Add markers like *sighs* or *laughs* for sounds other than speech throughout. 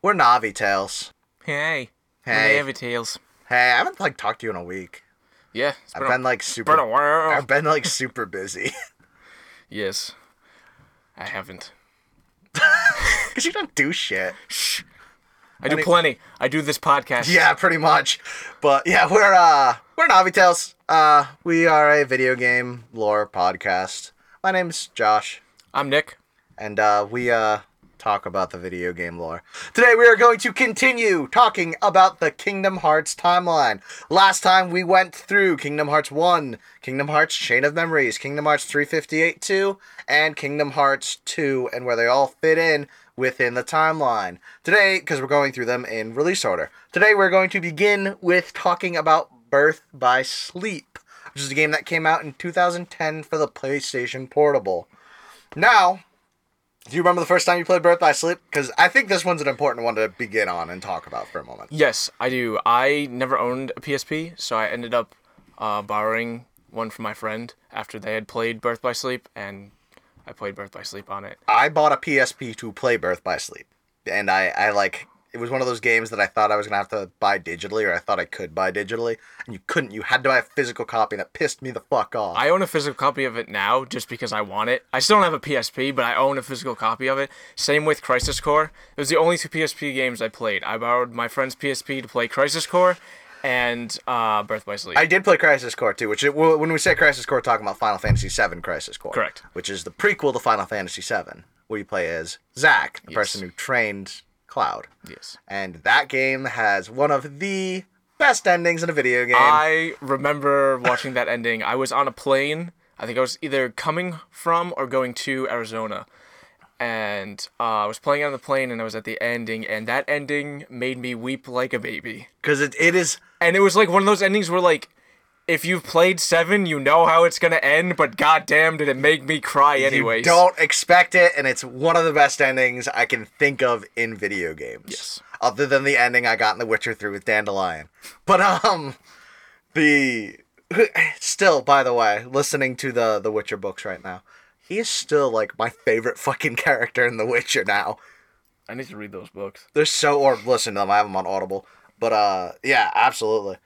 We're Navi Tales. Hey. Hey. Navi Tales. Hey, I haven't like talked to you in a week. Yeah. I've been, a, like been a super. while. I've been like super busy. *laughs* Yes. I haven't. *laughs* Cause you don't do shit. Shh. I do plenty. I do this podcast. Yeah, pretty much. But yeah, we're uh we're Navi Tales. Uh, we are a video game lore podcast. My name's Josh, I'm Nick. and uh, we uh talk about the video game lore. Today we are going to continue talking about the Kingdom Hearts timeline. Last time we went through Kingdom Hearts 1, Kingdom Hearts Chain of Memories, Kingdom Hearts 358 2, and Kingdom Hearts 2, and where they all fit in within the timeline. Today, because we're going through them in release order, today we're going to begin with talking about Birth by Sleep, which is a game that came out in 2010 for the PlayStation Portable. Now, do you remember the first time you played Birth by Sleep? Because I think this one's an important one to begin on and talk about for a moment. Yes, I do. I never owned a PSP, so I ended up uh, borrowing one from my friend after they had played Birth by Sleep, and I played Birth by Sleep on it. I bought a PSP to play Birth by Sleep, and I, I like it was one of those games that I thought I was gonna have to buy digitally, or I thought I could buy digitally, and you couldn't. You had to buy a physical copy, and that pissed me the fuck off. I own a physical copy of it now just because I want it. I still don't have a PSP, but I own a physical copy of it. Same with Crisis Core. It was the only two PSP games I played. I borrowed my friend's PSP to play Crisis Core and uh, Birth by Sleep. I did play Crisis Core too, which it, when we say Crisis Core, we're talking about Final Fantasy VII Crisis Core, Correct. Which is the prequel to Final Fantasy VII, where you play as Zack, the Yes. person who trained Cloud. yes. And that game has one of the best endings in a video game. I remember watching that ending. I was on a plane. I think I was either coming from or going to Arizona. And uh, I was playing on the plane and I was at the ending, and that ending made me weep like a baby. Because it, it is. And it was like one of those endings where, like, if you've played seven, you know how it's gonna end, but goddamn, did it make me cry anyways. You don't expect it, and it's one of the best endings I can think of in video games. Yes. Other than the ending I got in The Witcher 3 with Dandelion. But, um, the. Still, by the way, listening to the, the Witcher books right now, he is still, like, my favorite fucking character in The Witcher now. I need to read those books. They're so or listen to them. I have them on Audible. But uh yeah, absolutely.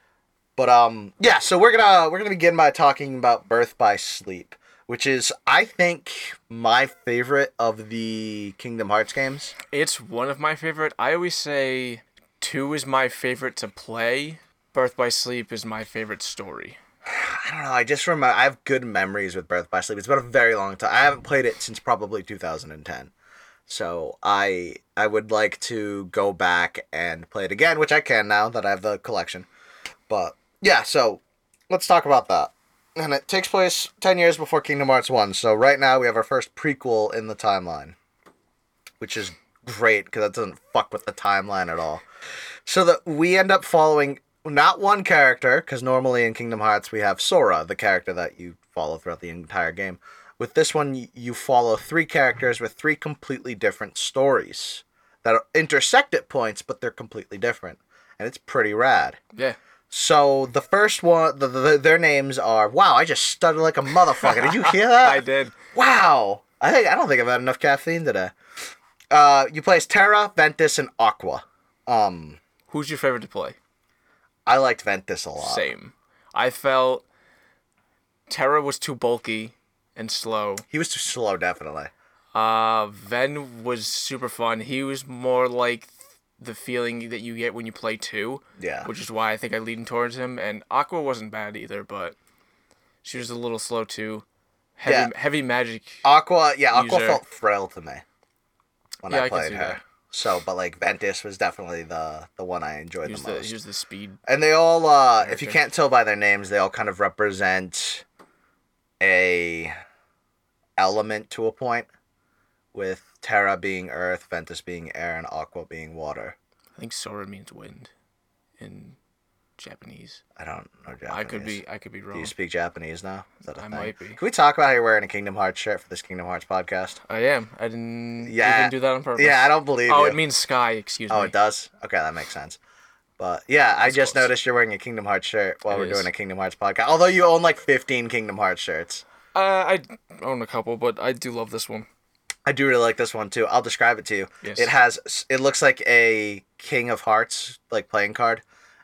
But um yeah, so we're gonna we're gonna begin by talking about Birth by Sleep, which is I think my favorite of the Kingdom Hearts games. It's one of my favorite. I always say two is my favorite to play. Birth by Sleep is my favorite story. *sighs* I don't know. I just remember I have good memories with Birth by Sleep. It's been a very long time. I haven't played it since probably 2010. So I I would like to go back and play it again, which I can now that I have the collection. But yeah, so let's talk about that. And it takes place 10 years before Kingdom Hearts 1. So right now we have our first prequel in the timeline, which is great because that doesn't fuck with the timeline at all. So that we end up following not one character, because normally in Kingdom Hearts we have Sora, the character that you follow throughout the entire game. With this one, you follow three characters with three completely different stories that intersect at points, but they're completely different, and it's pretty rad. Yeah. So the first one, the, the, their names are. Wow, I just stuttered like a motherfucker. Did you hear *laughs* that? I did. Wow. I think I don't think I've had enough caffeine today. Uh, you play as Terra, Ventus, and Aqua. Um, Who's your favorite to play? I liked Ventus a lot. Same. I felt Terra was too bulky and slow. He was too slow, definitely. Uh, Ven was super fun. He was more like the feeling that you get when you play two, Yeah. which is why I think I lean towards him. And Aqua wasn't bad either, but she was a little slow too. Heavy, Yeah. heavy magic. Aqua, yeah, Aqua User. felt frail to me when Yeah, I played her. that. So, but like Ventus was definitely the the one I enjoyed the most. was the speed. And they all, uh, if you can't tell by their names, they all kind of represent a element to a point. With Terra being earth, Ventus being air, and Aqua being water. I think Sora means wind in Japanese. I don't know Japanese. I could be I could be wrong. Do you speak Japanese now? Is that a I thing? might be. Can we talk about how you're wearing a Kingdom Hearts shirt for this Kingdom Hearts podcast? I am. I didn't Yeah. even do that on purpose. Yeah, I don't believe Oh, you. it means sky. Excuse Oh, me. Oh, it does? Okay, that makes sense. But yeah, I just close. noticed you're wearing a Kingdom Hearts shirt while It we're is. doing a Kingdom Hearts podcast. Although you own like 15 Kingdom Hearts shirts. Uh, I own a couple, but I do love this one. I do really like this one too. I'll describe it to you. Yes. It has it looks like a King of Hearts like playing card,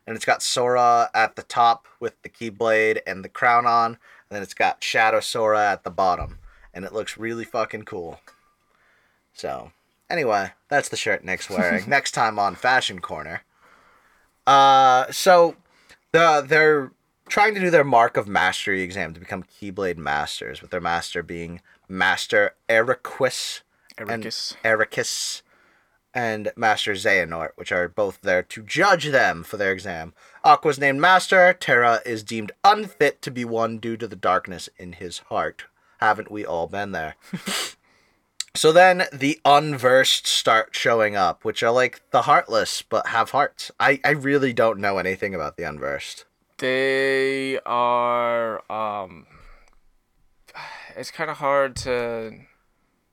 and it's got Sora at the top with the Keyblade and the crown on, and then it's got Shadow Sora at the bottom, and it looks really fucking cool. So, anyway, that's the shirt Nick's *laughs* wearing. Next time on Fashion Corner. Uh, so the they're trying to do their Mark of Mastery exam to become Keyblade Masters, with their master being Master Eraqus and Eraqus. Eraqus and Master Xehanort, which are both there to judge them for their exam. Aqua's named Master. Terra is deemed unfit to be one due to the darkness in his heart. Haven't we all been there? *laughs* so then the unversed start showing up, which are like the heartless but have hearts. I, I really don't know anything about the unversed. They are. Um, it's kind of hard to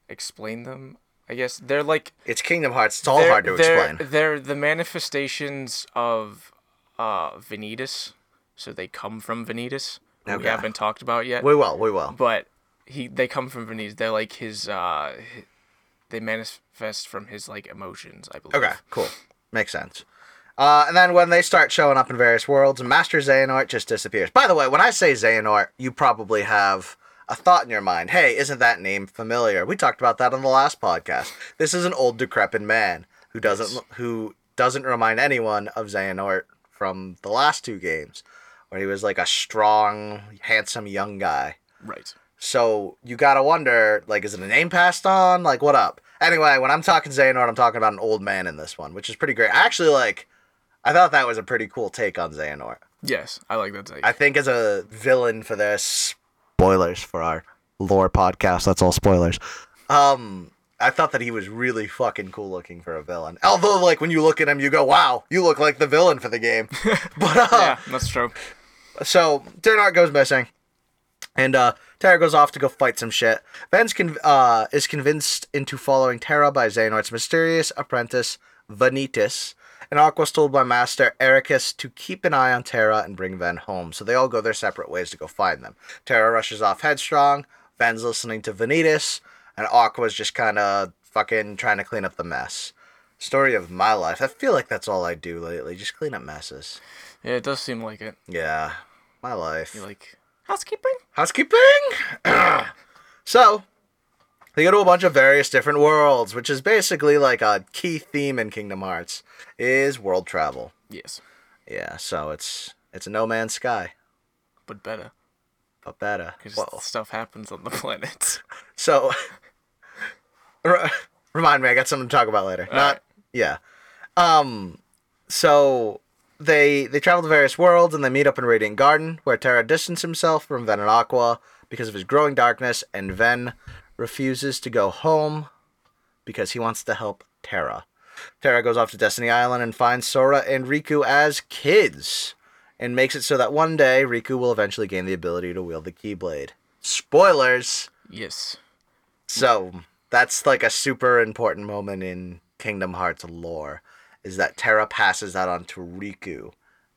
explain them. I guess they're like It's Kingdom Hearts. It's all hard to they're, explain. They're the manifestations of uh, Vanitas, so they come from Vanitas. who We haven't talked about yet, We will. We will. but he they come from Vanitas. They're like his. Uh, they manifest from his like emotions. I believe. Okay, cool. Makes sense. Uh, and then when they start showing up in various worlds, Master Xehanort just disappears. By the way, when I say Xehanort, you probably have a thought in your mind. Hey, isn't that name familiar? We talked about that on the last podcast. This is an old decrepit man who doesn't Yes. who doesn't remind anyone of Xehanort from the last two games, where he was like a strong, handsome young guy. Right. So you gotta wonder, like, is it a name passed on? Like, what up? Anyway, when I'm talking Xehanort, I'm talking about an old man in this one, which is pretty great. I actually like. I thought that was a pretty cool take on Xehanort. Yes, I like that take. I think as a villain for this, spoilers for our lore podcast. That's all spoilers. Um, I thought that he was really fucking cool looking for a villain. Although, like, when you look at him, you go, "Wow, you look like the villain for the game." *laughs* *laughs* but uh, yeah, that's true. so Xehanort goes missing, and uh, Terra goes off to go fight some shit. Ven's con- uh, is convinced into following Terra by Xehanort's mysterious apprentice Vanitas, and Aqua's told by Master Eraqus to keep an eye on Terra and bring Ven home. So they all go their separate ways to go find them. Terra rushes off headstrong. Ven's listening to Vanitas, and Aqua's just kind of fucking trying to clean up the mess. Story of my life. I feel like that's all I do lately. Just clean up messes. Yeah, it does seem like it. Yeah, my life. You like housekeeping? Housekeeping? *clears throat* so, they go to a bunch of various different worlds, which is basically like a key theme in Kingdom Hearts, is world travel. Yes, Yeah, so it's it's a no man's sky, but better but better. because Well, *laughs* stuff happens on the planet. *laughs* so, *laughs* remind me, I got something to talk about later. Not, Alright. yeah. Um, so they they travel to various worlds and they meet up in Radiant Garden, where Terra distances himself from Ven and Aqua because of his growing darkness, and Ven refuses to go home because he wants to help Terra. Terra goes off to Destiny Island and finds Sora and Riku as kids, and makes it so that one day Riku will eventually gain the ability to wield the Keyblade. Spoilers! yes. So that's like a super important moment in Kingdom Hearts lore, is that Terra passes that on to Riku,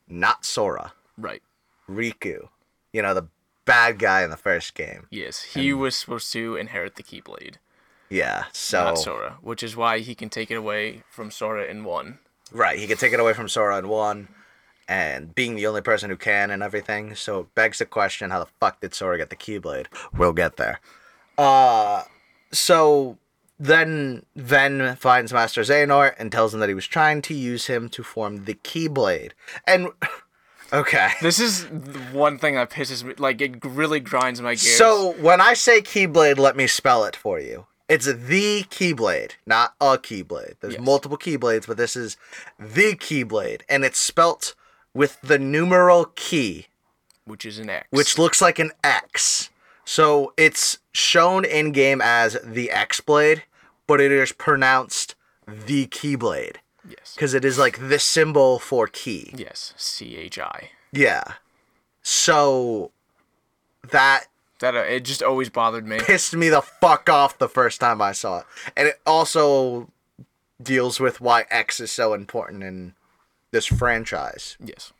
not Sora. Right. Riku, you know the bad guy in the first game. Yes, he was supposed to inherit the Keyblade, Yeah, so not Sora, which is why he can take it away from Sora in one. right, he could take it away from Sora in one, and being the only person who can and everything. So it begs the question: How the fuck did Sora get the Keyblade? We'll get there. Uh, so then Ven finds Master Xehanort and tells him that he was trying to use him to form the Keyblade. And okay. *laughs* This is one thing that pisses me. Like it really grinds my gears. So when I say Keyblade, let me spell it for you. It's the Keyblade, not a Keyblade. There's Yes. multiple Keyblades, but this is the Keyblade, and it's spelt with the numeral key, which is an X. which looks like an X. So it's shown in game as the X Blade, but it is pronounced the Keyblade yes, because it is like the symbol for key. yes, C H I. Yeah. So that That uh, it just always bothered me. pissed me the fuck off the first time I saw it. And it also deals with why X is so important in this franchise. Yes,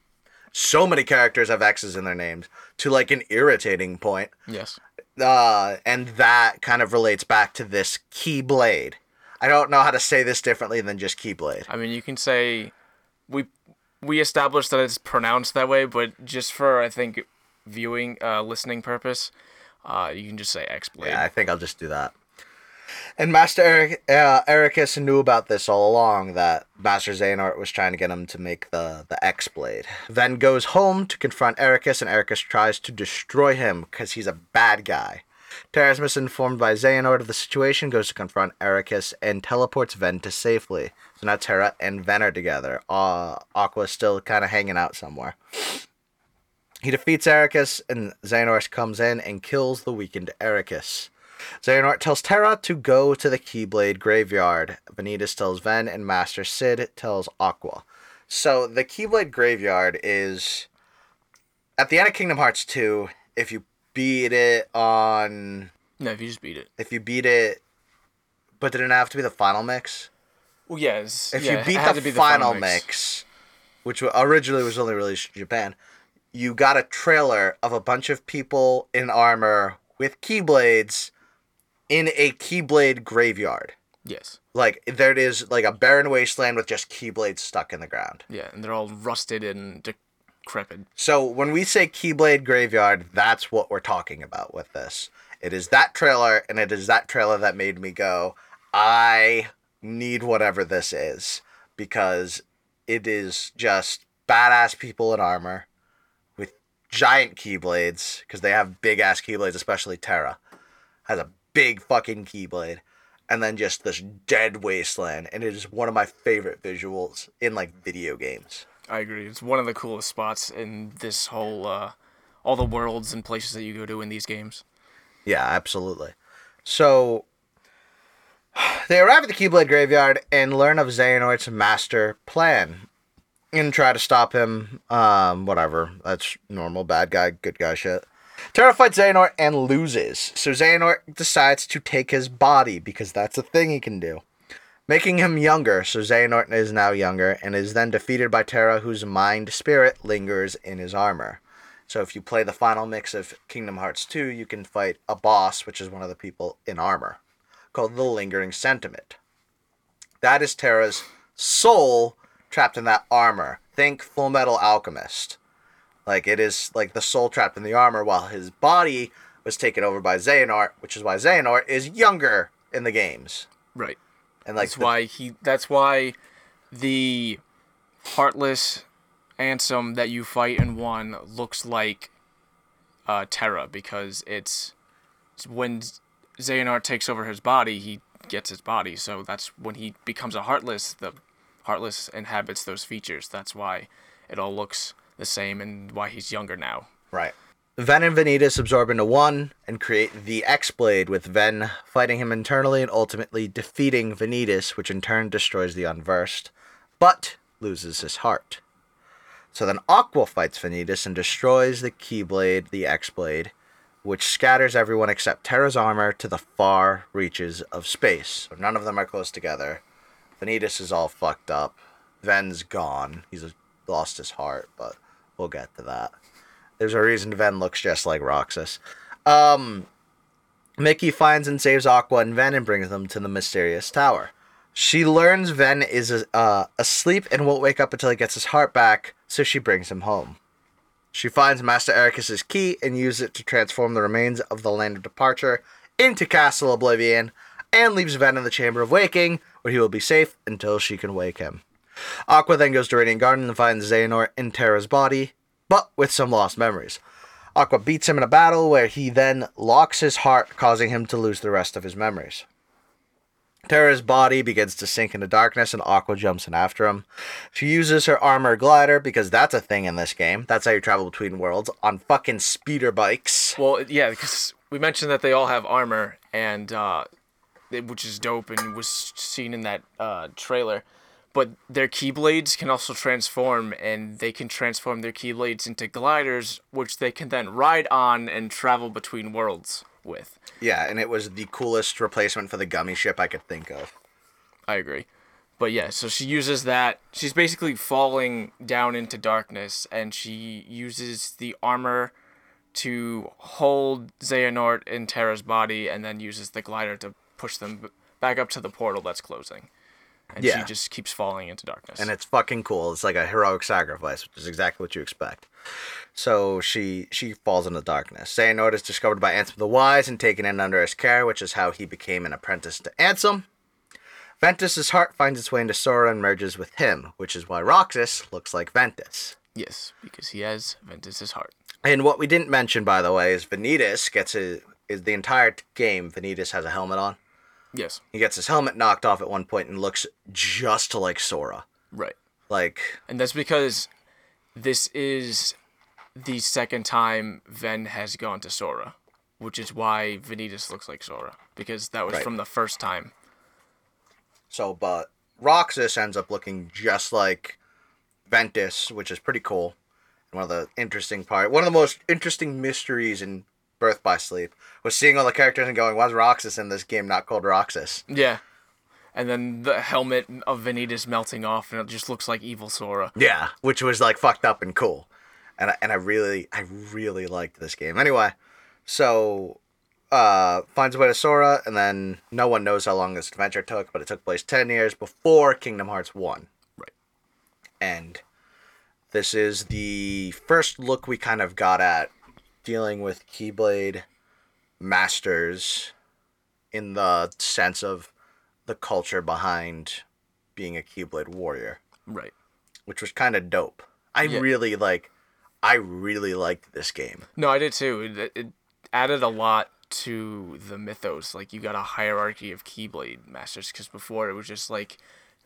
So many characters have X's in their names to like an irritating point. yes, uh, and that kind of relates back to this Keyblade. I don't know how to say this differently than just Keyblade. I mean, you can say we we established that it's pronounced that way, but just for I think viewing, uh, listening purpose, uh, you can just say X Blade. Yeah, I think I'll just do that. And Master Eric, uh, Eraqus knew about this all along that Master Xehanort was trying to get him to make the, the X Blade. Then goes home to confront Eraqus, and Eraqus tries to destroy him because he's a bad guy. Terasmus, informed by Xehanort of the situation, goes to confront Eraqus and teleports Ven to safely. So now Terra and Ven are together. Uh, Aqua's still kind of hanging out somewhere. He defeats Eraqus, and Xehanort comes in and kills the weakened Eraqus. Xehanort tells Terra to go to the Keyblade graveyard. Vanitas tells Ven, and Master Sid tells Aqua. So the Keyblade graveyard is at the end of Kingdom Hearts 2. If you beat it on, No, if you just beat it. if you beat it, but did it have to be the final mix? Well, yes. If yeah, you beat the, be final, mix. which originally was only released in Japan, you got a trailer of a bunch of people in armor with keyblades in a keyblade graveyard. Yes. Like there it is, like a barren wasteland with just keyblades stuck in the ground. Yeah, and they're all rusted and decrepit. So when we say keyblade graveyard, that's what we're talking about with this. It is that trailer, and it is that trailer that made me go, I need whatever this is because it is just badass people in armor with giant keyblades because they have big ass keyblades, especially Terra has a big fucking keyblade, and then just this dead wasteland, and it is one of my favorite visuals in like video games. I agree. It's one of the coolest spots in this whole, uh, all the worlds and places that you go to in these games. Yeah, absolutely. So they arrive at the Keyblade graveyard and learn of Xehanort's master plan and try to stop him. Um, whatever. That's normal bad guy, good guy shit. Terra fights Xehanort and loses. So Xehanort decides to take his body because that's a thing he can do. Making him younger, so Xehanort is now younger and is then defeated by Terra, whose mind spirit lingers in his armor. So if you play the final mix of Kingdom Hearts 2, you can fight a boss, which is one of the people in armor, called the Lingering Sentiment. That is Terra's soul trapped in that armor. Think Full Metal Alchemist. Like it is like the soul trapped in the armor, while his body was taken over by Xehanort, which is why Xehanort is younger in the games. Right. And like That's the- why he. That's why the heartless Ansem that you fight in one looks like uh, Terra because it's, it's when Xehanort takes over his body, he gets his body. So that's when he becomes a heartless. The heartless inhabits those features. That's why it all looks the same and why he's younger now. Right. Ven and Vanitas absorb into one and create the X Blade, with Ven fighting him internally and ultimately defeating Vanitas, which in turn destroys the Unversed, but loses his heart. So then Aqua fights Vanitas and destroys the Keyblade, the X Blade, which scatters everyone except Terra's armor to the far reaches of space. So none of them are close together. Vanitas is all fucked up. Ven's gone. He's lost his heart, but we'll get to that. There's a reason Ven looks just like Roxas. Um, Mickey finds and saves Aqua and Ven and brings them to the mysterious tower. She learns Ven is uh, asleep and won't wake up until he gets his heart back, so she brings him home. She finds Master Eraqus's key and uses it to transform the remains of the land of departure into Castle Oblivion, and leaves Ven in the Chamber of Waking, where he will be safe until she can wake him. Aqua then goes to Radiant Garden and finds Xehanort in Terra's body, but with some lost memories. Aqua beats him in a battle where he then locks his heart, causing him to lose the rest of his memories. Terra's body begins to sink into darkness and Aqua jumps in after him. She uses her armor glider because that's a thing in this game. That's how you travel between worlds on fucking speeder bikes. Well, yeah, because we mentioned that they all have armor, and uh, which is dope and was seen in that uh, trailer. But their keyblades can also transform, and they can transform their keyblades into gliders, which they can then ride on and travel between worlds with. Yeah, and it was the coolest replacement for the gummy ship I could think of. I agree. But yeah, so she uses that. She's basically falling down into darkness, and she uses the armor to hold Xehanort in Terra's body and then uses the glider to push them back up to the portal that's closing. And Yeah. she just keeps falling into darkness. and it's fucking cool. It's like a heroic sacrifice, which is exactly what you expect. So she she falls into darkness. Xehanort is discovered by Ansem the Wise and taken in under his care, which is how he became an apprentice to Ansem. Ventus's heart finds its way into Sora and merges with him, which is why Roxas looks like Ventus. yes, because he has Ventus's heart. And what we didn't mention, by the way, is Vanitas gets a is the entire game. Vanitas has a helmet on. Yes. He gets his helmet knocked off at one point and looks just like Sora. Right. Like And that's because this is the second time Ven has gone to Sora, which is why Vanitas looks like Sora because that was Right. from the first time. So, but Roxas ends up looking just like Ventus, which is pretty cool. One of the interesting part, one of the most interesting mysteries in Birth by Sleep was seeing all the characters and going, "Why's Roxas in this game not called Roxas?" Yeah. And then the helmet of Vanitas melting off and it just looks like evil Sora. Yeah, which was like fucked up and cool, and I, and I really I really liked this game. Anyway, so uh finds a way to Sora, and then no one knows how long this adventure took, but it took place ten years before Kingdom Hearts One. Right. and this is the first look we kind of got at dealing with Keyblade masters in the sense of the culture behind being a Keyblade warrior, Right. which was kind of dope. I Yeah. really like I really liked this game. No, I did too. It, it added a lot to the mythos. Like you got a hierarchy of Keyblade masters because before it was just like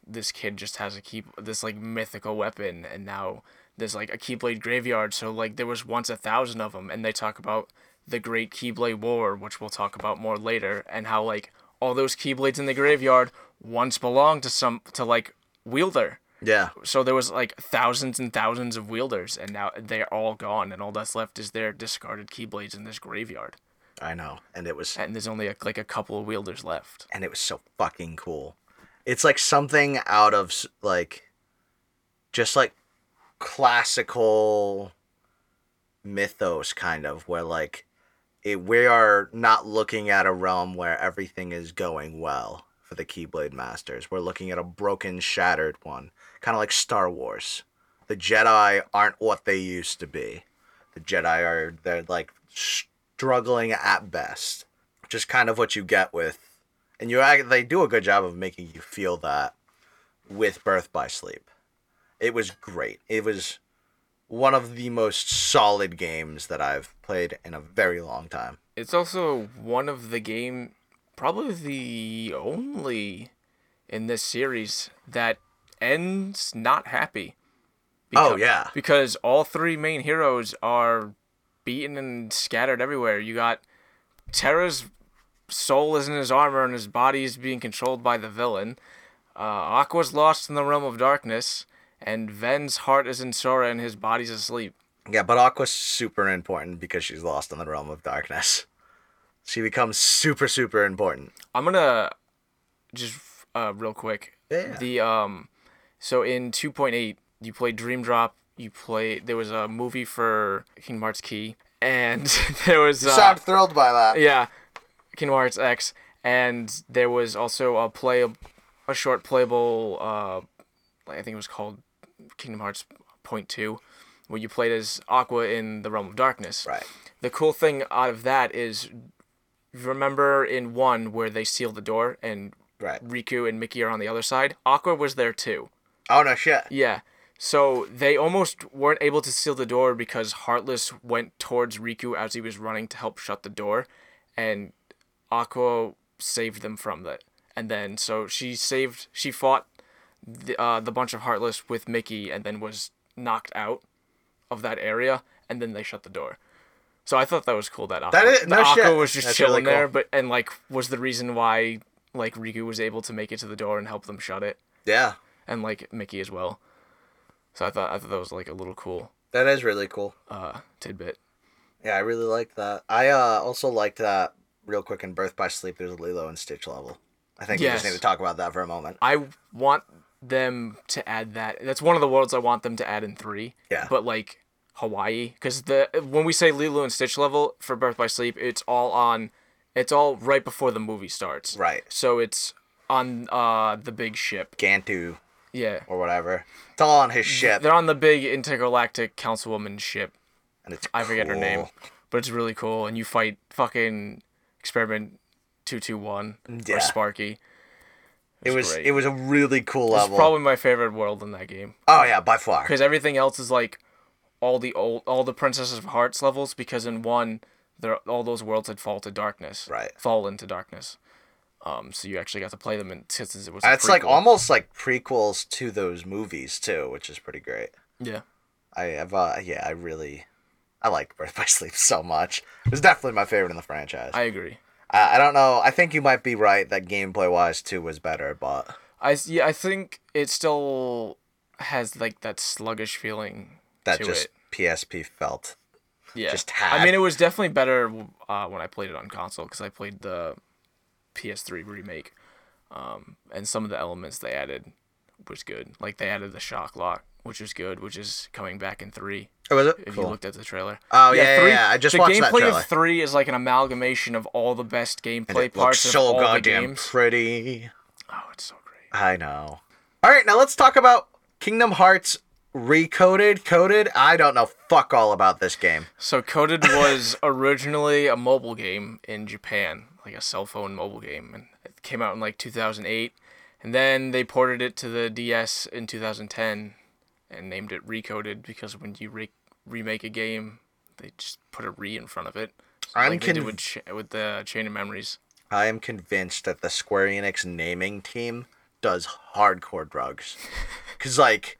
this kid just has a key this like mythical weapon, and now there's like a Keyblade graveyard. So like there was once a thousand of them, and they talk about the Great Keyblade War, which we'll talk about more later, and how like all those Keyblades in the graveyard once belonged to some to like wielder Yeah. so there was like thousands and thousands of wielders and now they're all gone and all that's left is their discarded keyblades in this graveyard I know. And it was and there's only a, like a couple of wielders left and it was so fucking cool. It's like something out of like just like classical mythos kind of where like it, we are not looking at a realm where everything is going well for the Keyblade Masters. We're looking at a broken, shattered one, kind of like Star Wars. The Jedi aren't what they used to be. The Jedi are they're like struggling at best, which is kind of what you get with and you they do a good job of making you feel that with Birth by Sleep. It was great. It was one of the most solid games that I've played in a very long time. it's also one of the game probably the only in this series that ends not happy Oh, yeah. because all three main heroes are beaten and scattered everywhere you got Terra's soul is in his armor and his body is being controlled by the villain. Uh, Aqua's lost in the realm of darkness, and Ven's heart is in Sora and his body's asleep. Yeah, but Aqua's super important because she's lost in the realm of darkness. She becomes super, super important. I'm gonna just uh, real quick. Yeah. The um, so in 2.8, you play Dream Drop. You play. There was a movie for Kingdom Hearts Key, and *laughs* there was uh, Sound thrilled by that. Yeah, Kingdom Hearts X, and there was also a play, a short playable. Uh, I think it was called Kingdom Hearts Point Two, where you played as Aqua in the Realm of Darkness. Right. The cool thing out of that is, remember in one where they seal the door and Right. Riku and Mickey are on the other side. Aqua was there too. Oh no shit. Yeah. So they almost weren't able to seal the door because Heartless went towards Riku as he was running to help shut the door, and Aqua saved them from that. And then so she saved, she fought the uh, the bunch of Heartless with Mickey, and then was knocked out of that area, and then they shut the door. So I thought that was cool that Aqua, That is- no Aqua was just That's chilling really there, but and like was the reason why like Riku was able to make it to the door and help them shut it Yeah. and like Mickey as well. So I thought I thought that was like a little cool That is really cool. uh, tidbit. Yeah, I really liked that. I uh, also liked that real quick in Birth by Sleep. There's a Lilo and Stitch level. I think we just need to talk about that for a moment. I want them to add that. That's one of the worlds I want them to add in three. Yeah. But like, Hawaii because the when we say Lilo and Stitch level for Birth by Sleep, it's all on, it's all right before the movie starts. Right. So it's on uh the big ship. Gantu Yeah. or whatever. It's all on his ship, They're on the big intergalactic councilwoman ship. and it's I forget her name, but it's really cool. And you fight fucking experiment two two one or Sparky. It was great. it was a really cool It's level. probably my favorite world in that game oh yeah, by far. because everything else is like all the old all the Princesses of Hearts levels. Because in one, there all those worlds had fall to darkness. Right. Fall into darkness. Um, so you actually got to play them, and since it was. It's like almost like prequels to those movies too, which is pretty great. Yeah. I have uh yeah, I really I like Birth by *laughs* Sleep so much. It's definitely my favorite in the franchise. I agree. I, I don't know. I think you might be right that gameplay wise two was better, but I yeah I think it still has like that sluggish feeling that just it. PSP felt. Yeah. just had. I mean, it was definitely better uh, when I played it on console because I played the PS3 remake, um, and some of the elements they added was good. Like they added the Shotlock, which was good, which is coming back in three. Oh, was it? If Cool. you looked at the trailer. Oh, yeah, yeah, yeah, I just the watched that gameplay of three is like an amalgamation of all the best gameplay it looks parts of so all the games. pretty. Oh, it's so great. I know. All right, now let's talk about Kingdom Hearts Recoded. Coded. I don't know fuck all about this game. So Coded *laughs* was originally a mobile game in Japan, like a cell phone mobile game, and it came out in like 2008. And then they ported it to the DS in 2010 and named it Recoded because when you re- remake a game, they just put a re in front of it. I'm like conv- with, Ch- with the Chain of Memories. I am convinced that the Square Enix naming team does hardcore drugs. *laughs* Cause like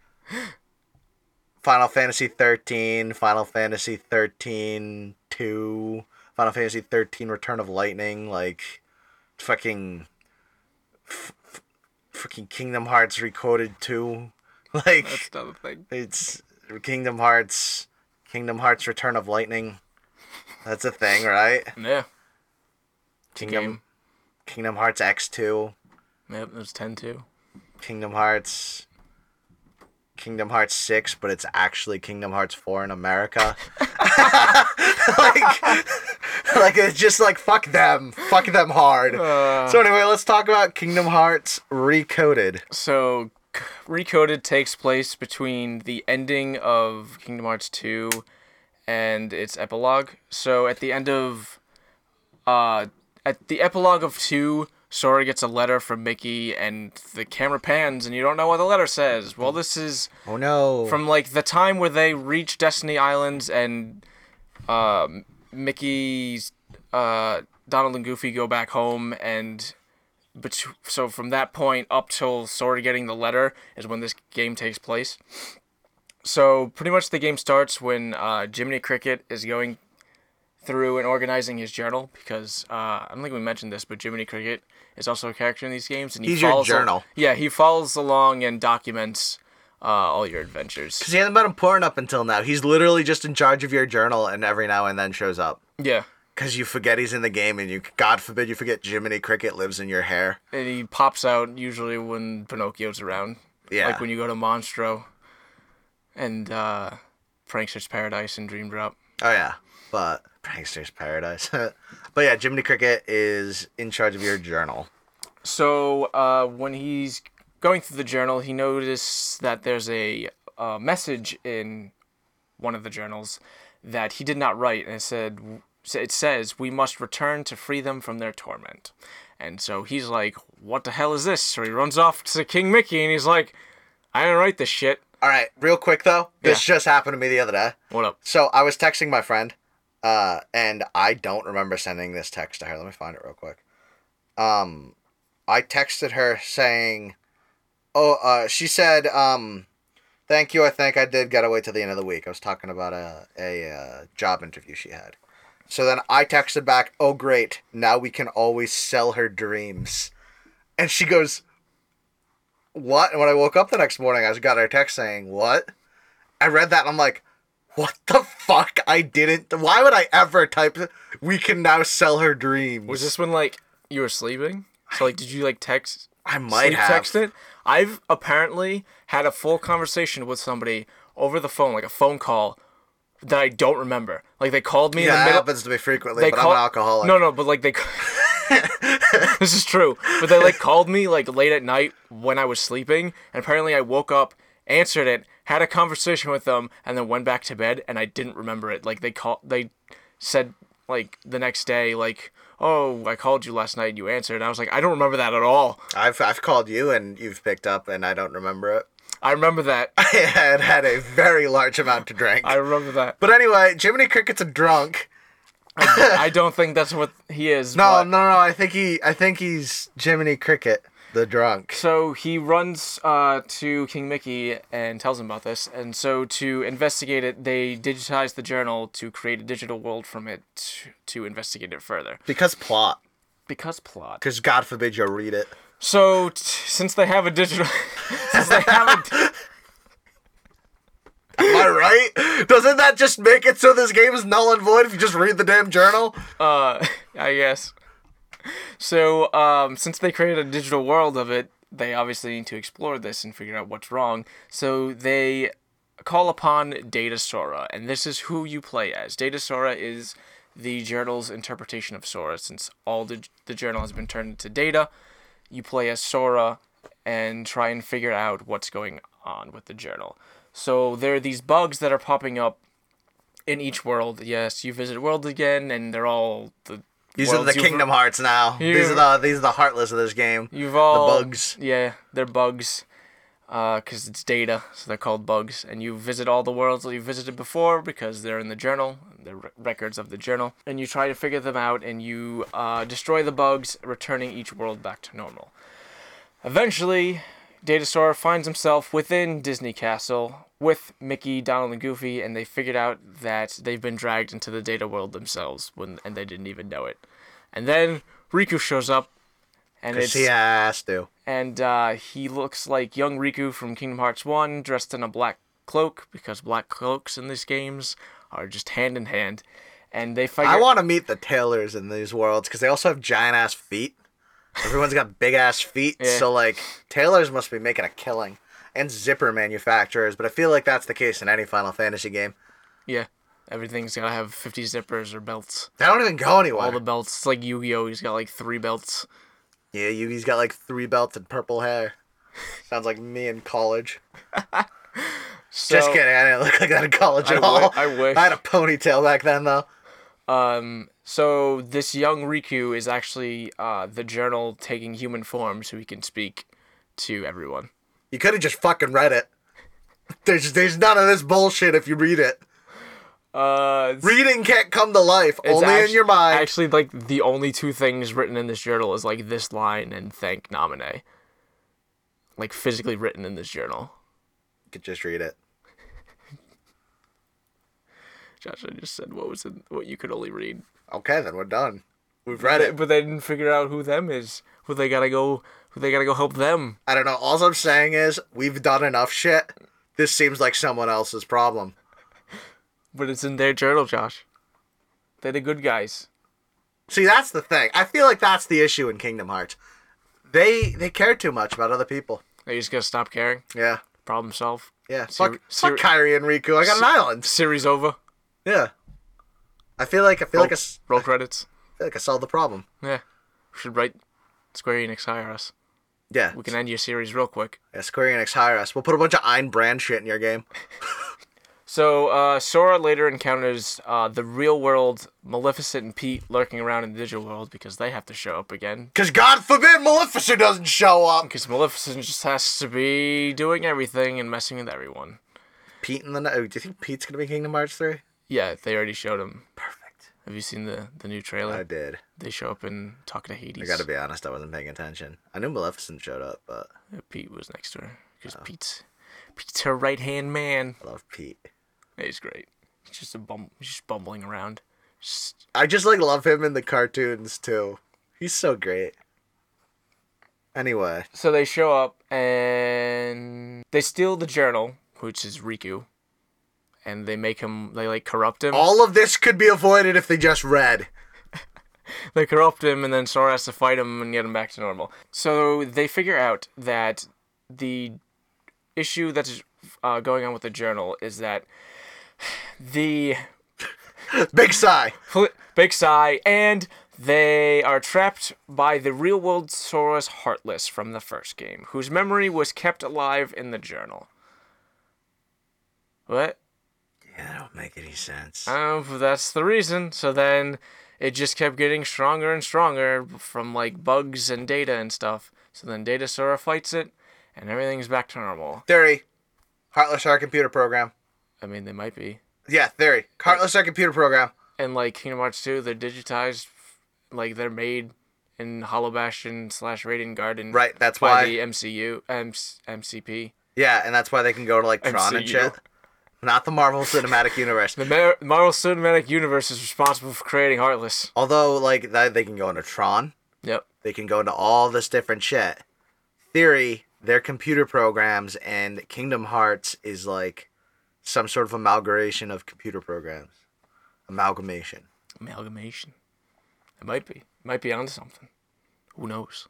Final Fantasy 13, Final Fantasy 13 2, Final Fantasy 13 Return of Lightning, like fucking f- f- fucking Kingdom Hearts Recoded 2. *laughs* Like That's another thing. it's Kingdom Hearts Kingdom Hearts Return of Lightning. That's a thing, right? Yeah. Kingdom Game. Kingdom Hearts X2. Yep, there's 10 too. Kingdom Hearts Kingdom Hearts 6, but it's actually Kingdom Hearts 4 in America. *laughs* *laughs* like like it's just like fuck them. Fuck them hard. Uh, so anyway, let's talk about Kingdom Hearts Recoded. So, Recoded takes place between the ending of Kingdom Hearts 2 and its epilogue. So, at the end of. Uh, at the epilogue of 2, Sora gets a letter from Mickey, and the camera pans, and you don't know what the letter says. Well, this is Oh no. from like the time where they reach Destiny Islands and uh, Mickey's uh, Donald and Goofy go back home and but so from that point up till sort of getting the letter is when this game takes place. So pretty much the game starts when uh, Jiminy Cricket is going through and organizing his journal because uh, I don't think we mentioned this, but Jiminy Cricket is also a character in these games, and he He's your follows al- journal. yeah, he follows along and documents uh, all your adventures. Cuz he hasn't been important up until now. He's literally just in charge of your journal and every now and then shows up. Yeah, Cuz you forget he's in the game and you god forbid you forget Jiminy Cricket lives in your hair. and he pops out usually when Pinocchio's around. Yeah. Like when you go to Monstro and uh, Prankster's Paradise and Dream Drop. Oh yeah, but Prankster's Paradise. *laughs* but yeah, Jiminy Cricket is in charge of your journal. So uh, when he's going through the journal, he noticed that there's a uh, message in one of the journals that he did not write, and it said it says we must return to free them from their torment. And so he's like, "What the hell is this?" So he runs off to King Mickey, and he's like, "I didn't write this shit. All right, real quick though, this just happened to me the other day. What up?" So I was texting my friend, uh, and I don't remember sending this text to her. Let me find it real quick. Um, I texted her saying, "Oh, uh, she said, um, thank you. I think I did gotta wait till the end of the week. I was talking about a a uh, job interview she had. So then I texted back, "Oh, great! Now we can always sell her dreams." And she goes, "What?" And when I woke up the next morning, I just got her text saying, "What?" I read that and I'm like, what the fuck? I didn't. Why would I ever type? We can now sell her dreams. Was this when like you were sleeping? So like, did you like text? I might sleep have. text it. I've apparently had a full conversation with somebody over the phone, like a phone call, that I don't remember. Like they called me Yeah, in the that happens to me frequently, but call- I'm an alcoholic. No, no, but like they. *laughs* this is true, but they like called me like late at night when I was sleeping, and apparently I woke up, answered it, had a conversation with them, and then went back to bed, and I didn't remember it. Like they called, they said like the next day, like, "Oh, I called you last night, and you answered." And I was like, I don't remember that at all. I've I've called you and you've picked up and I don't remember it. I remember that. *laughs* I had had a very large amount to drink. I remember that. but anyway, Jiminy Cricket's a drunk. I don't think that's what he is. No, but- no, no. I think he I think he's Jiminy Cricket, the drunk. So he runs uh, to King Mickey and tells him about this. And so to investigate it, they digitize the journal to create a digital world from it to, to investigate it further. Because plot. Because plot. Because God forbid you read it. So t- since they have a digital, *laughs* since they have a, *laughs* Am I right? Doesn't that just make it so this game is null and void if you just read the damn journal? uh, *laughs* I guess. So um, since they created a digital world of it, they obviously need to explore this and figure out what's wrong. So they call upon Data Sora, and this is who you play as. Data Sora is the journal's interpretation of Sora. Since all the the journal has been turned into data, you play as Sora and try and figure out what's going on with the journal. So there are these bugs that are popping up in each world. Yes, you visit worlds again, and they're all the These are the Kingdom Hearts now. These are the these are the heartless of this game. You've all bugs. Yeah, they're bugs. Uh, cause it's data, so they're called bugs. And you visit all the worlds that you visited before because they're in the journal, the re- records of the journal, and you try to figure them out. And you uh, destroy the bugs, returning each world back to normal. Eventually, Data Sora finds himself within Disney Castle with Mickey, Donald, and Goofy, and they figured out that they've been dragged into the data world themselves, when and they didn't even know it. And then Riku shows up, and it's he has to. and uh, he looks like young Riku from Kingdom Hearts 1, dressed in a black cloak, because black cloaks in these games are just hand in hand. And they fight. I want to meet the tailors in these worlds because they also have giant ass feet. Everyone's got big ass feet, Yeah. so like tailors must be making a killing. And zipper manufacturers, but I feel like that's the case in any Final Fantasy game. Yeah, everything's gotta have 50 zippers or belts. They don't even go anywhere. All the belts. It's like Yu Gi Oh! He's got like three belts. Yeah, Yugi's got like three belts and purple hair. Sounds like me in college. *laughs* So, Just kidding, I didn't look like that in college I at all. I wish. I had a ponytail back then though. Um, so this young Riku is actually uh, the journal taking human form so he can speak to everyone. You could have just fucking read it. There's there's none of this bullshit if you read it. Uh, Reading can't come to life, only act- in your mind. Actually, like the only two things written in this journal is like this line and thank Naminé. Like physically written in this journal. you could just read it. Josh, I just said what was it, what you could only read. Okay, then we're done. We've read it. But they didn't figure out who them is. Who they gotta go. Who they gotta go help them. I don't know. All I'm saying is we've done enough shit. This seems like someone else's problem. But it's in their journal, Josh. They're the good guys. See, that's the thing. I feel like that's the issue in Kingdom Hearts. They they care too much about other people. They just gotta stop caring. Yeah. Problem solved. Yeah. Seri- fuck, fuck Kairi and Riku. I got an island. Series over. Yeah. I feel like I feel like I, Roll credits. I feel like I solved the problem. Yeah. We should write Square Enix hire us. Yeah. We can end your series real quick. yeah. Square Enix hire us. We'll put a bunch of Ein brand shit in your game. *laughs* So uh, Sora later encounters uh, the real world Maleficent and Pete lurking around in the digital world because they have to show up again. Cause God forbid Maleficent doesn't show up. Because Maleficent just has to be doing everything and messing with everyone. Pete and the oh, do you think Pete's gonna be Kingdom Hearts three? Yeah, they already showed him. Perfect. Have you seen the the new trailer? I did. They show up and talk to Hades. I gotta be honest, I wasn't paying attention. I knew Maleficent showed up, but Uh, Pete was next to her because Oh. Pete's Pete's her right hand man. I love Pete. He's great. He's just a bum. He's just bumbling around. Just, I just like love him in the cartoons too. He's so great. Anyway, so they show up and they steal the journal, which is Riku, and they make him. They like corrupt him. all of this could be avoided if they just read. *laughs* They corrupt him, and then Sora has to fight him and get him back to normal. So they figure out that the issue that's uh, going on with the journal is that the Big sigh. *laughs* big sigh, and they are trapped by the real world Sora's Heartless from the first game, whose memory was kept alive in the journal. What? Yeah, that don't make any sense. Um, that's the reason. So then it just kept getting stronger and stronger from like bugs and data and stuff. So then Data Sora fights it, and everything's back to normal. Theory. Heartless our computer program. I mean, they might be. Yeah, theory. Heartless our computer program. And like Kingdom Hearts 2, they're digitized, like they're made in Hollow Bastion slash Radiant Garden. Right, that's by why. the MCU, M- MCP. Yeah, and that's why they can go to like Tron and MCU. shit. Not the Marvel Cinematic Universe. The Mar- Marvel Cinematic Universe is responsible for creating Heartless. Although, like, that they can go into Tron. Yep. They can go into all this different shit. Theory, their computer programs and Kingdom Hearts is like some sort of amalgamation of computer programs. Amalgamation. Amalgamation. It might be. It Might be onto something. Who knows?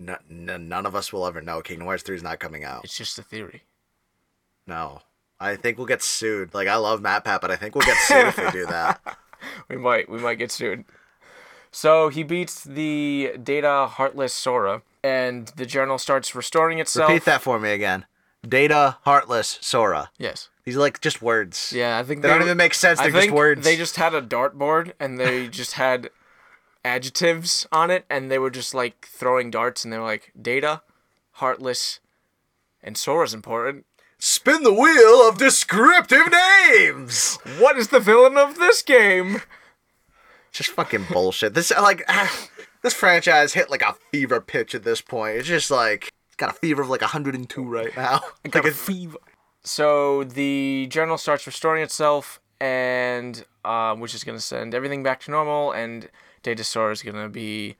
N- n- none of us will ever know. Kingdom Hearts 3 is not coming out. It's just a theory. No. I think we'll get sued. Like, I love Matt Pat, but I think we'll get sued if we do that. *laughs* *laughs* We might. We might get sued. So he beats the Data Heartless Sora, and the journal starts restoring itself. Repeat that for me again. Data, Heartless, Sora. Yes. These are like just words. Yeah, I think They don't even make sense. They're just think words. They just had a dartboard and they *laughs* just had adjectives on it, and they were just like throwing darts, and they were like Data, Heartless, and Sora's important. Spin the wheel of descriptive names. What is the villain of this game? just fucking bullshit. This like ah, this franchise hit like a fever pitch at this point. It's just like it's got a fever of like 102 right now. Like a fever. So the journal starts restoring itself, and uh, which is going to send everything back to normal, and Data Sora is going to be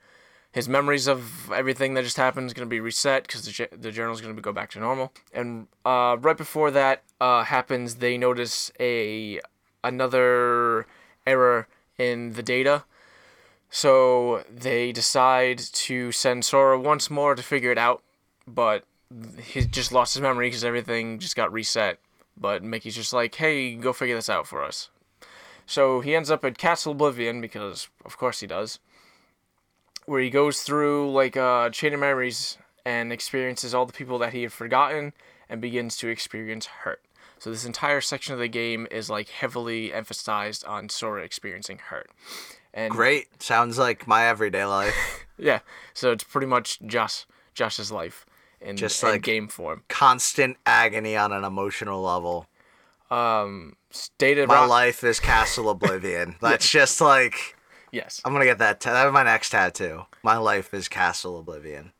his memories of everything that just happened is going to be reset because the, the journal is going to go back to normal. And uh, right before that uh, happens, they notice a another error in the data. So they decide to send Sora once more to figure it out, but he just lost his memory because everything just got reset. But Mickey's just like, hey, go figure this out for us. So he ends up at Castle Oblivion because, of course, he does, where he goes through like a chain of memories and experiences all the people that he had forgotten and begins to experience hurt. So this entire section of the game is like heavily emphasized on Sora experiencing hurt. And great. Sounds like my everyday life. *laughs* yeah, so it's pretty much Josh Josh's life in, Just in like- game form. Constant agony on an emotional level. Um, stated My Rock- life is Castle Oblivion. *laughs* That's just like Yes, I'm gonna get that. Ta- that's my next tattoo. My life is Castle Oblivion.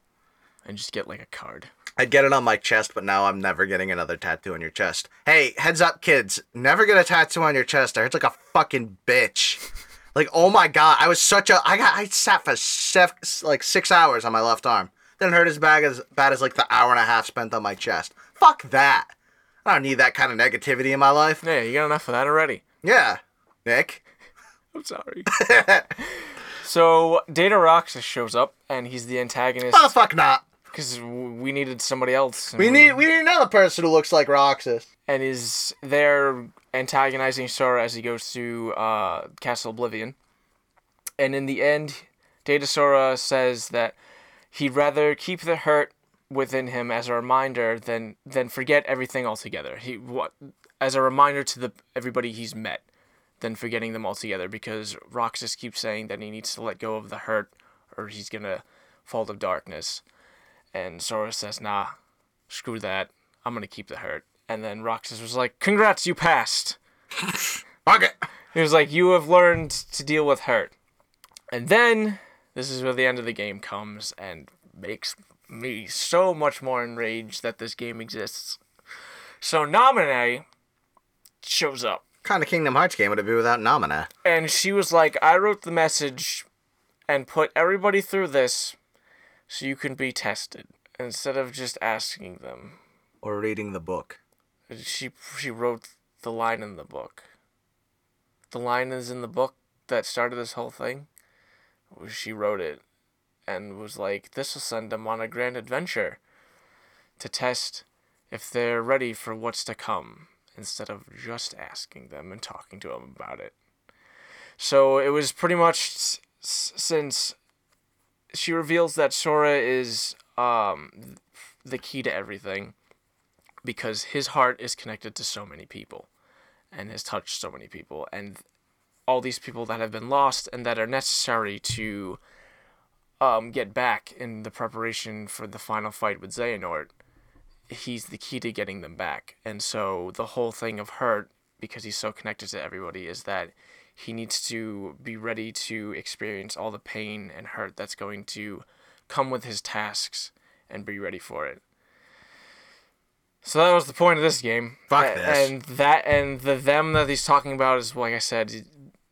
and just get like a card. I'd get it on my chest, but now I'm never getting another tattoo on your chest. Hey, heads up, kids! Never get a tattoo on your chest. I like a fucking bitch. Like, oh my god, I was such a. I got. I sat for sef, like six hours on my left arm. Didn't hurt as bad as bad as like the hour and a half spent on my chest. Fuck that. I don't need that kind of negativity in my life. Yeah, you got enough of that already. Yeah, Nick. *laughs* I'm sorry. *laughs* so Data Roxas shows up, and he's the antagonist Oh fuck not. because we needed somebody else. We need we need another person who looks like Roxas. and is there antagonizing Sora as he goes to uh, Castle Oblivion. And in the end, Data Sora says that he'd rather keep the hurt within him as a reminder than than forget everything altogether. He what as a reminder to the everybody he's met than forgetting them altogether because Roxas keeps saying that he needs to let go of the hurt or he's gonna fall to darkness. And Sora says, nah, screw that. I'm gonna keep the hurt. And then Roxas was like, Congrats, you passed. *laughs* Fuck it. He was like, You have learned to deal with hurt. And then this is where the end of the game comes and makes me so much more enraged that this game exists. So Naminé shows up. kind of Kingdom Hearts game would it be without Naminé? And she was like, I wrote the message and put everybody through this so you can be tested instead of just asking them. Or reading the book? She she wrote the line in the book. The line is in the book that started this whole thing. She wrote it and was like, "This will send them on a grand adventure to test if they're ready for what's to come." instead of just asking them and talking to them about it. So it was pretty much s- since she reveals that Sora is um, the key to everything because his heart is connected to so many people and has touched so many people and all these people that have been lost and that are necessary to um, get back in the preparation for the final fight with Xehanort. He's the key to getting them back. And so the whole thing of Hurt, because he's so connected to everybody, is that he needs to be ready to experience all the pain and hurt that's going to come with his tasks and be ready for it. So that was the point of this game. Fuck this. And that and the them that he's talking about is like I said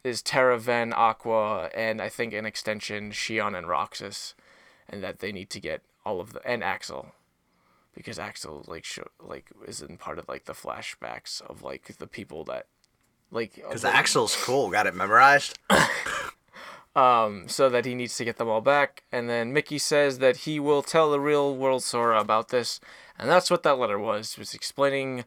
is Terra, Ven, Aqua, and I think an extension Xion and Roxas, and that they need to get all of the and Axel, because Axel like show, like isn't part of like the flashbacks of like the people that like Because the- Axel's cool. Got it memorized. *coughs* um, so that he needs to get them all back. And then Mickey says that he will tell the real world Sora about this, and that's what that letter was. Was explaining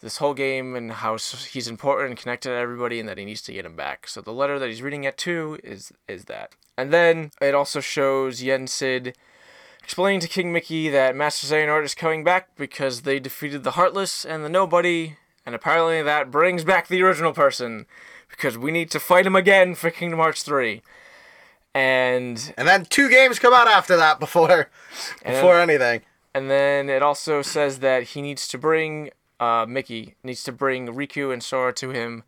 this whole game and how he's important and connected to everybody, and that he needs to get him back. So the letter that he's reading at two is is that. And then it also shows Yen Sid explaining to King Mickey that Master Xehanort is coming back because they defeated the Heartless and the Nobody, and apparently that brings back the original person because we need to fight him again for Kingdom Hearts 3. And And then two games come out after that before before anything. and then it also says that he needs to bring uh, Mickey needs to bring Riku and Sora to him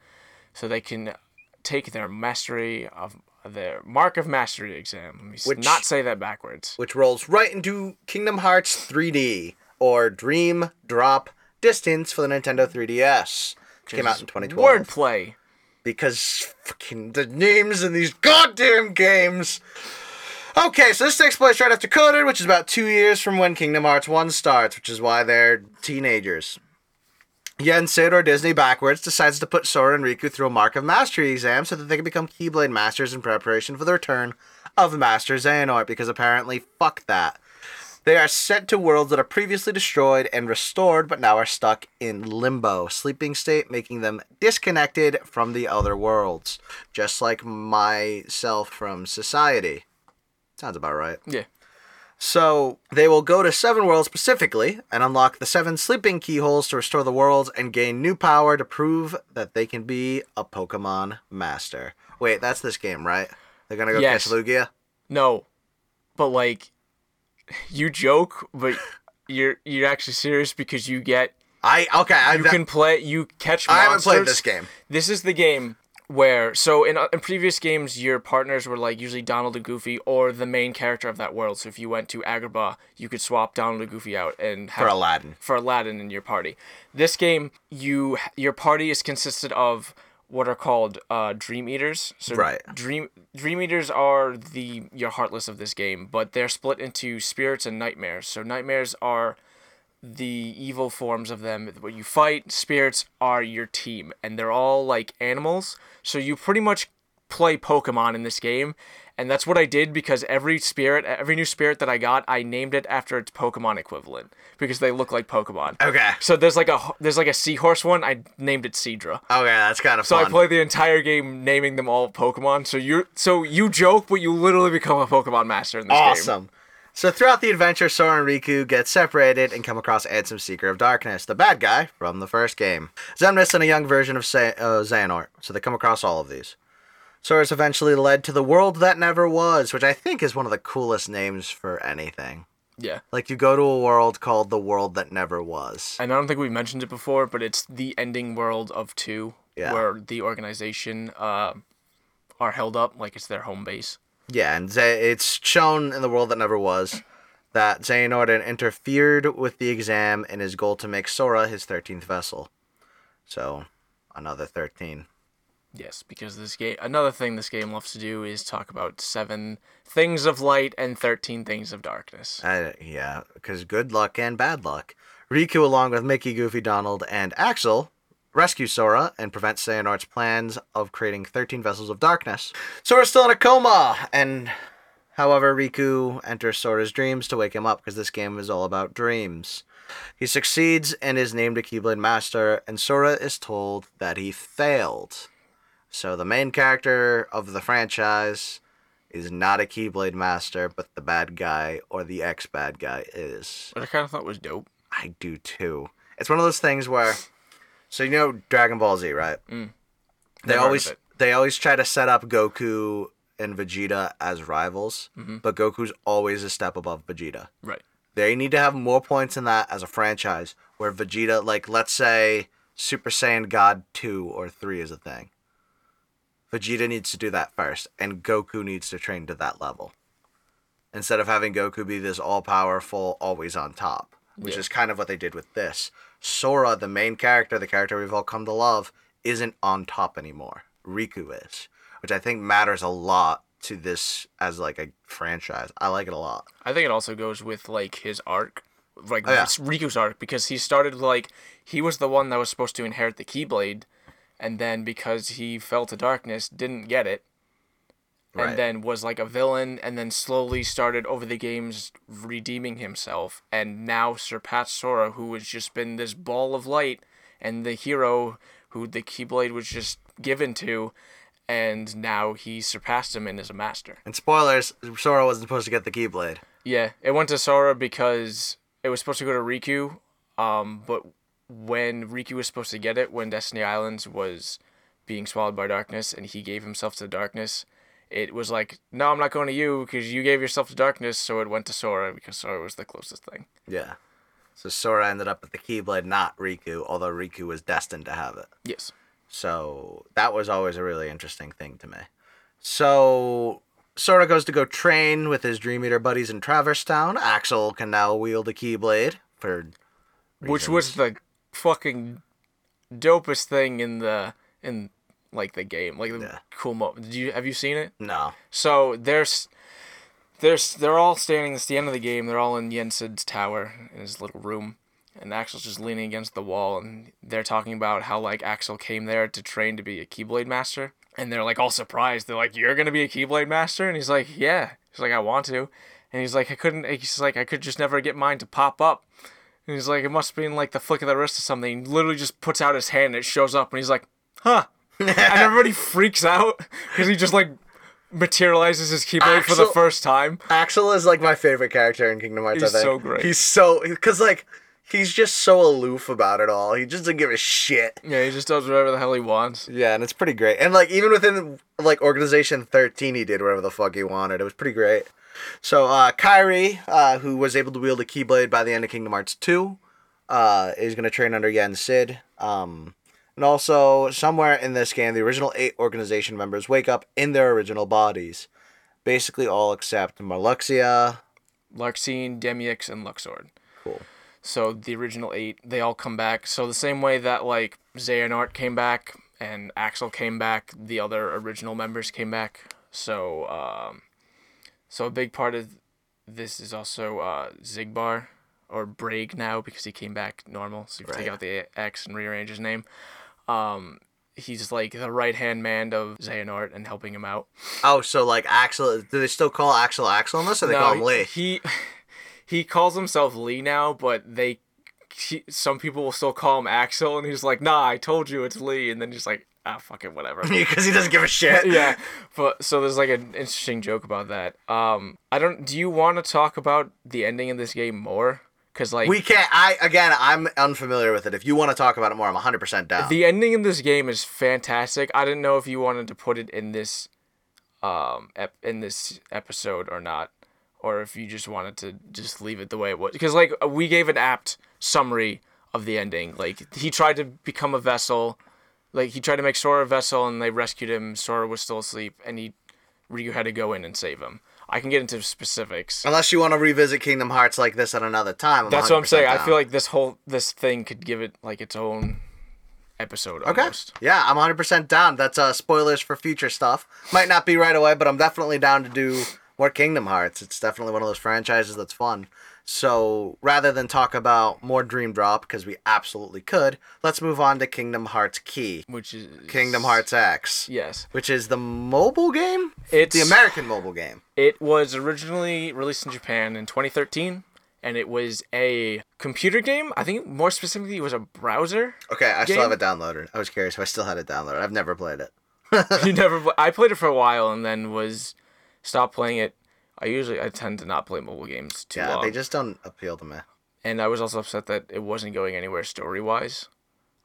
so they can take their mastery of their mark of mastery exam. Let me Which- not say that backwards. which rolls right into Kingdom Hearts 3D or Dream Drop Distance for the Nintendo 3DS, which came out in 2012. Wordplay. Because fucking the names in these goddamn games. Okay, so this takes place right after Coded, which is about two years from when Kingdom Hearts 1 starts, which is why they're teenagers. Yen Sid or Disney backwards decides to put Sora and Riku through a Mark of Mastery exam so that they can become Keyblade Masters in preparation for the return of Master Xehanort, because apparently, fuck that. They are sent to worlds that are previously destroyed and restored, but now are stuck in limbo, sleeping state, making them disconnected from the other worlds. Just like myself from society. Sounds about right. Yeah. So they will go to seven worlds specifically and unlock the seven sleeping keyholes to restore the worlds and gain new power to prove that they can be a Pokemon master. Wait, that's this game, right? They're gonna go Yes. catch Lugia. No. But like you joke, but you're you're actually serious because you get I okay. I, you can play you catch I haven't played this game. This is the game where so in, in previous games your partners were like usually Donald and Goofy or the main character of that world. So if you went to Agrabah, you could swap Donald and Goofy out and have For Aladdin. for Aladdin in your party. This game, you your party is consisted of what are called uh, Dream Eaters. So Right. Dream Dream Eaters are the your heartless of this game, but they're split into spirits and nightmares. So nightmares are the evil forms of them what you fight spirits are your team and they're all like animals so you pretty much play pokemon in this game and that's what i did because every spirit every new spirit that i got i named it after its pokemon equivalent because they look like pokemon Okay. so there's like a there's like a seahorse one i named it Seadra. Okay, that's kind of so fun. i play the entire game naming them all pokemon so you're so you joke but you literally become a pokemon master in this game Awesome. So throughout the adventure, Sora and Riku get separated and come across Ansem, Seeker of Darkness, the bad guy from the first game. Xemnas and a young version of Sa- uh, Xehanort, so they come across all of these. Sora is eventually led to the world that never was, which I think is one of the coolest names for anything. yeah Like you go to a world called the world that never was. and I don't think we've mentioned it before, but it's the ending world of two, Yeah. where the organization uh, are held up like it's their home base. Yeah, and Ze- it's shown in the world that never was that Xehanort interfered with the exam in his goal to make Sora his 13th vessel. So, another 13. Yes, because this game. Another thing this game loves to do is talk about seven things of light and thirteen things of darkness. Uh, yeah, because good luck and bad luck. Riku, along with Mickey, Goofy, Donald, and Axel, rescue Sora and prevent Xehanort's plans of creating 13 vessels of darkness. Sora's still in a coma, and however, Riku enters Sora's dreams to wake him up because this game is all about dreams. He succeeds and is named a Keyblade Master, and Sora is told that he failed. So the main character of the franchise is not a Keyblade Master, but the bad guy or the ex bad guy is. What I kind of thought was dope. I do too. It's one of those things where, so you know Dragon Ball Z, right? Mm. They always they always try to set up Goku and Vegeta as rivals, Mm-hmm. but Goku's always a step above Vegeta. Right. They need to have more points in that as a franchise where Vegeta, like, let's say Super Saiyan God 2 or 3 is a thing. Vegeta needs to do that first, and Goku needs to train to that level. Instead of having Goku be this all powerful, always on top, which Yeah. is kind of what they did with this. Sora, the main character, the character we've all come to love, isn't on top anymore. Riku is, which I think matters a lot to this as like a franchise. I like it a lot. I think it also goes with like his arc, like Oh, yeah. Riku's arc, because he started like he was the one that was supposed to inherit the Keyblade, and then because he fell to darkness, didn't get it, Right. and then was like a villain, and then slowly started over the games redeeming himself, and now surpassed Sora, who has just been this ball of light, and the hero who the Keyblade was just given to, and now he surpassed him and is a master. And spoilers, Sora wasn't supposed to get the Keyblade. Yeah, it went to Sora because it was supposed to go to Riku, um, but when Riku was supposed to get it, when Destiny Islands was being swallowed by darkness and he gave himself to the darkness, it was like, no, I'm not going to you because you gave yourself to darkness, so it went to Sora because Sora was the closest thing. Yeah. So Sora ended up with the Keyblade, not Riku, although Riku was destined to have it. Yes. So that was always a really interesting thing to me. So Sora goes to go train with his Dream Eater buddies in Traverse Town. Axel can now wield a Keyblade for Which was the fucking dopest thing in the in like the game, like the Yeah. cool mo. Did you have you seen it? no. So there's, there's, they're all standing. It's the end of the game. They're all in Yensid's tower in his little room, and Axel's just leaning against the wall, and they're talking about how like Axel came there to train to be a Keyblade master, and they're like all surprised. They're like, "You're gonna be a Keyblade master?" And he's like, "Yeah." He's like, "I want to," and he's like, "I couldn't." He's like, "I could just never get mine to pop up." And he's like, "It must be in like the flick of the wrist or something." He literally just puts out his hand, and it shows up, and he's like, "Huh." And *laughs* everybody freaks out because he just like materializes his keyblade for the first time. Axel is like my favorite character in Kingdom Hearts. He's I think. so great. He's so because like he's just so aloof about it all. He just doesn't give a shit. Yeah, he just does whatever the hell he wants. Yeah, and it's pretty great. And like even within like Organization 13, he did whatever the fuck he wanted. It was pretty great. So uh, Kairi, uh, who was able to wield a Keyblade by the end of Kingdom Hearts 2, uh, is going to train under Yen Sid. Um, and also, somewhere in this game, the original eight organization members wake up in their original bodies. Basically, all except Marluxia. Larxene, Demyx, and Luxord. Cool. So the original eight, they all come back. So the same way that like Xehanort came back and Axel came back, the other original members came back. So um, so a big part of this is also uh, Xigbar or Braig now because he came back normal. So you take out the X and rearrange his name, um, he's like the right hand man of Xehanort and helping him out. Oh, so like Axel, do they still call Axel Axel in this, or they call him Lea? He *laughs* he calls himself Lea now, but they he, some people will still call him Axel, and he's like, "Nah, I told you it's Lea," and then he's like, "Ah, fuck it, whatever." *laughs* Because he doesn't give a shit. *laughs* yeah, but so there's like an interesting joke about that. Um, I don't. Do you want to talk about the ending of this game more? Cause like We can't. I again, I'm unfamiliar with it. If you want to talk about it more, I'm 100 percent down. the ending in this game is fantastic. I didn't know if you wanted to put it in this, um, ep- in this episode or not, or if you just wanted to just leave it the way it was. Because like we gave an apt summary of the ending. Like he tried to become a vessel, like he tried to make Sora a vessel, and they rescued him. Sora was still asleep, and he Riku had to go in and save him. I can get into specifics. Unless you want to revisit Kingdom Hearts like this at another time. I'm That's what I'm 100% saying. I feel like this whole this thing could give it like its own episode Okay. Yeah, I'm 100% down. That's uh, spoilers for future stuff. Might not be right away, but I'm definitely down to do more Kingdom Hearts. It's definitely one of those franchises that's fun. So rather than talk about more Dream Drop, because we absolutely could, let's move on to Kingdom Hearts Key. Which is Kingdom Hearts X. Yes. Which is the mobile game? It's The American mobile game. It was originally released in Japan in 2013, and it was a computer game. I think more specifically, it was a browser. Okay, I still have it downloaded. I was curious if I still had it downloaded. I've never played it. *laughs* you never. I played it for a while and then was stopped playing it. I usually I tend to not play mobile games too Yeah, long. they just don't appeal to me. and I was also upset that it wasn't going anywhere story wise.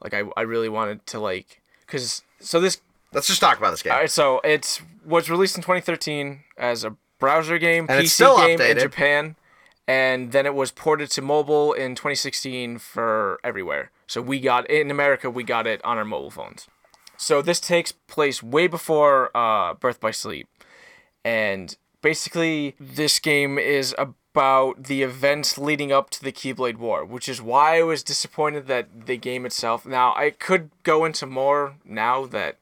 Like I, I really wanted to like, cause so this Let's just talk about this game. All right, so it's was released in 2013 as a browser game, And PC game in. Japan, and then it was ported to mobile in 2016 for everywhere. So we got in America, we got it on our mobile phones. So this takes place way before uh, Birth by Sleep, and basically this game is about the events leading up to the Keyblade War, which is why I was disappointed that the game itself. Now I could go into more now that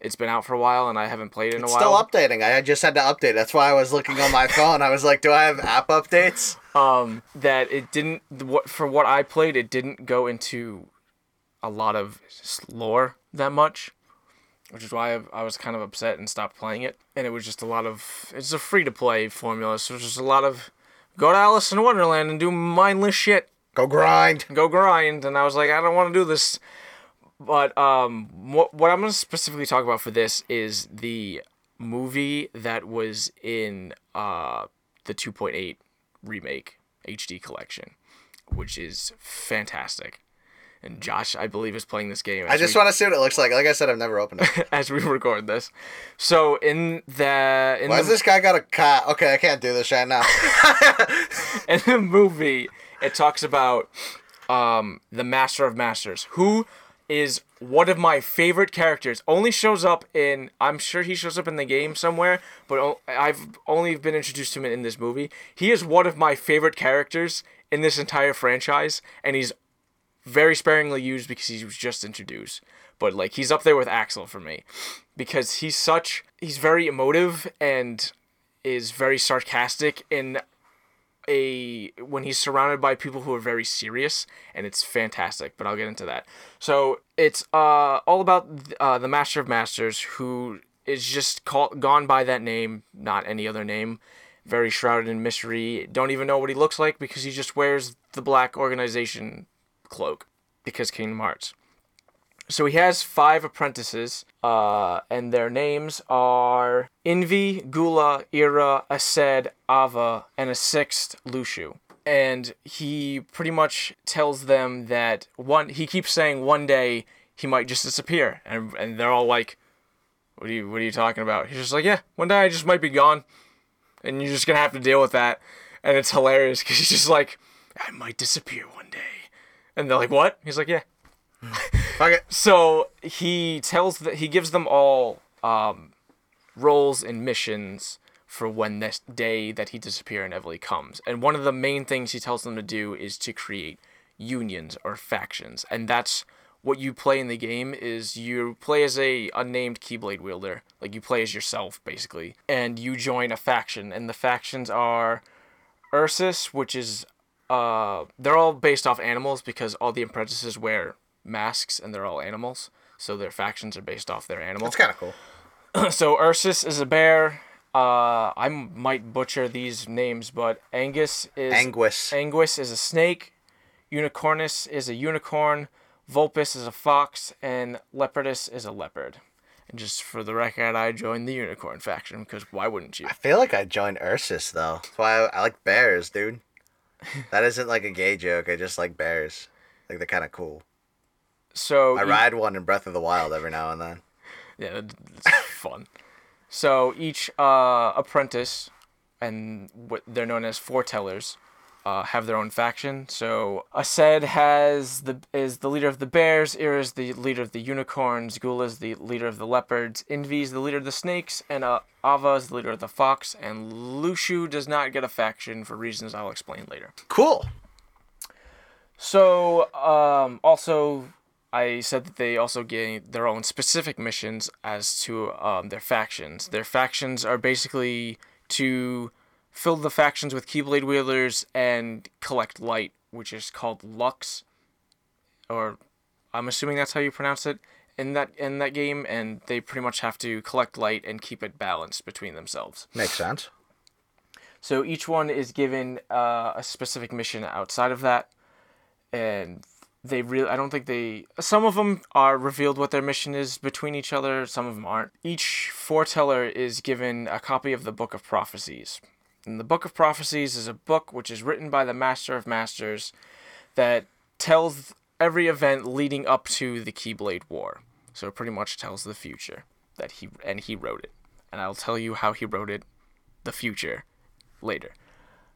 it's been out for a while and I haven't played it in a It's while. still updating. I just had to update. That's why I was looking on my phone. I was like, do I have app updates? um, that it didn't what for what I played, it didn't go into a lot of lore that much, which is why I, I was kind of upset and stopped playing it. And it was just a lot of it's a free to play formula, so it's just a lot of go to Alice in Wonderland and do mindless shit, Go grind. go grind. And I was like, I don't want to do this. But um, what what I'm gonna specifically talk about for this is the movie that was in uh the 2.8 remake HD collection, which is fantastic. And Josh, I believe, is playing this game. I just we, want to see what it looks like. Like I said, I've never opened it. *laughs* as we record this. So in the in Why the, has this guy got a cat? Okay, I can't do this right now. *laughs* in the movie, it talks about um, the Master of Masters, who is one of my favorite characters. Only shows up in, I'm sure he shows up in the game somewhere, but I've only been introduced to him in this movie. He is one of my favorite characters in this entire franchise, and he's very sparingly used because he was just introduced. But like he's up there with Axel for me because he's such he's very emotive and is very sarcastic in a when he's surrounded by people who are very serious and it's fantastic but i'll get into that so it's uh all about uh, the master of masters who is just called gone by that name not any other name very shrouded in mystery don't even know what he looks like because he just wears the black organization cloak because kingdom hearts so he has five apprentices, uh, and their names are Invi, Gula, Ira, Aced, Ava, and a sixth, Luxu. And he pretty much tells them that one. He keeps saying one day he might just disappear, and and they're all like, "What are you What are you talking about?" He's just like, "Yeah, one day I just might be gone, and you're just gonna have to deal with that." And it's hilarious because he's just like, "I might disappear one day," and they're like, "What?" He's like, "Yeah." *laughs* Fuck it. So he tells that he gives them all um, roles and missions for when this day that he disappear inevitably comes. And one of the main things he tells them to do is to create unions or factions, and that's what you play in the game is you play as a unnamed keyblade wielder like you play as yourself basically and you join a faction and the factions are ursus which is uh they're all based off animals because all the apprentices wear masks and they're all animals so their factions are based off their animal It's kind of cool. *clears throat* so Ursus is a bear. Uh, I might butcher these names, but Angus is Anguis. Anguis is a snake. Unicornus is a unicorn. Vulpus is a fox, and Leopardus is a leopard. And just for the record, I joined the unicorn faction because why wouldn't you? I feel like I joined Ursus though. That's why I, I like bears, dude. That isn't like a gay joke. I just like bears. Like they're kind of cool. So I e- ride one in Breath of the Wild every now and then. Yeah, it's fun. So each uh, apprentice, and what they're known as foretellers, uh, have their own faction. So Aced has the is the leader of the bears, Ira is the leader of the unicorns, Gula is the leader of the leopards, Invi is the leader of the snakes, and uh, Ava is the leader of the fox. And Luxu does not get a faction for reasons I'll explain later. Cool. So, um, also, I said that they also get their own specific missions as to um, their factions. Their factions are basically to fill the factions with Keyblade wielders and collect light, which is called Lux, or I'm assuming that's how you pronounce it in that in that game. And they pretty much have to collect light and keep it balanced between themselves. Makes sense. So each one is given uh, a specific mission outside of that, and they really I don't think they some of them are revealed what their mission is between each other. Some of them aren't. Each foreteller is given a copy of the Book of Prophecies. And the Book of Prophecies is a book which is written by the Master of Masters that tells every event leading up to the Keyblade War. So it pretty much tells the future that he and he wrote it. And I'll tell you how he wrote it, the future, later,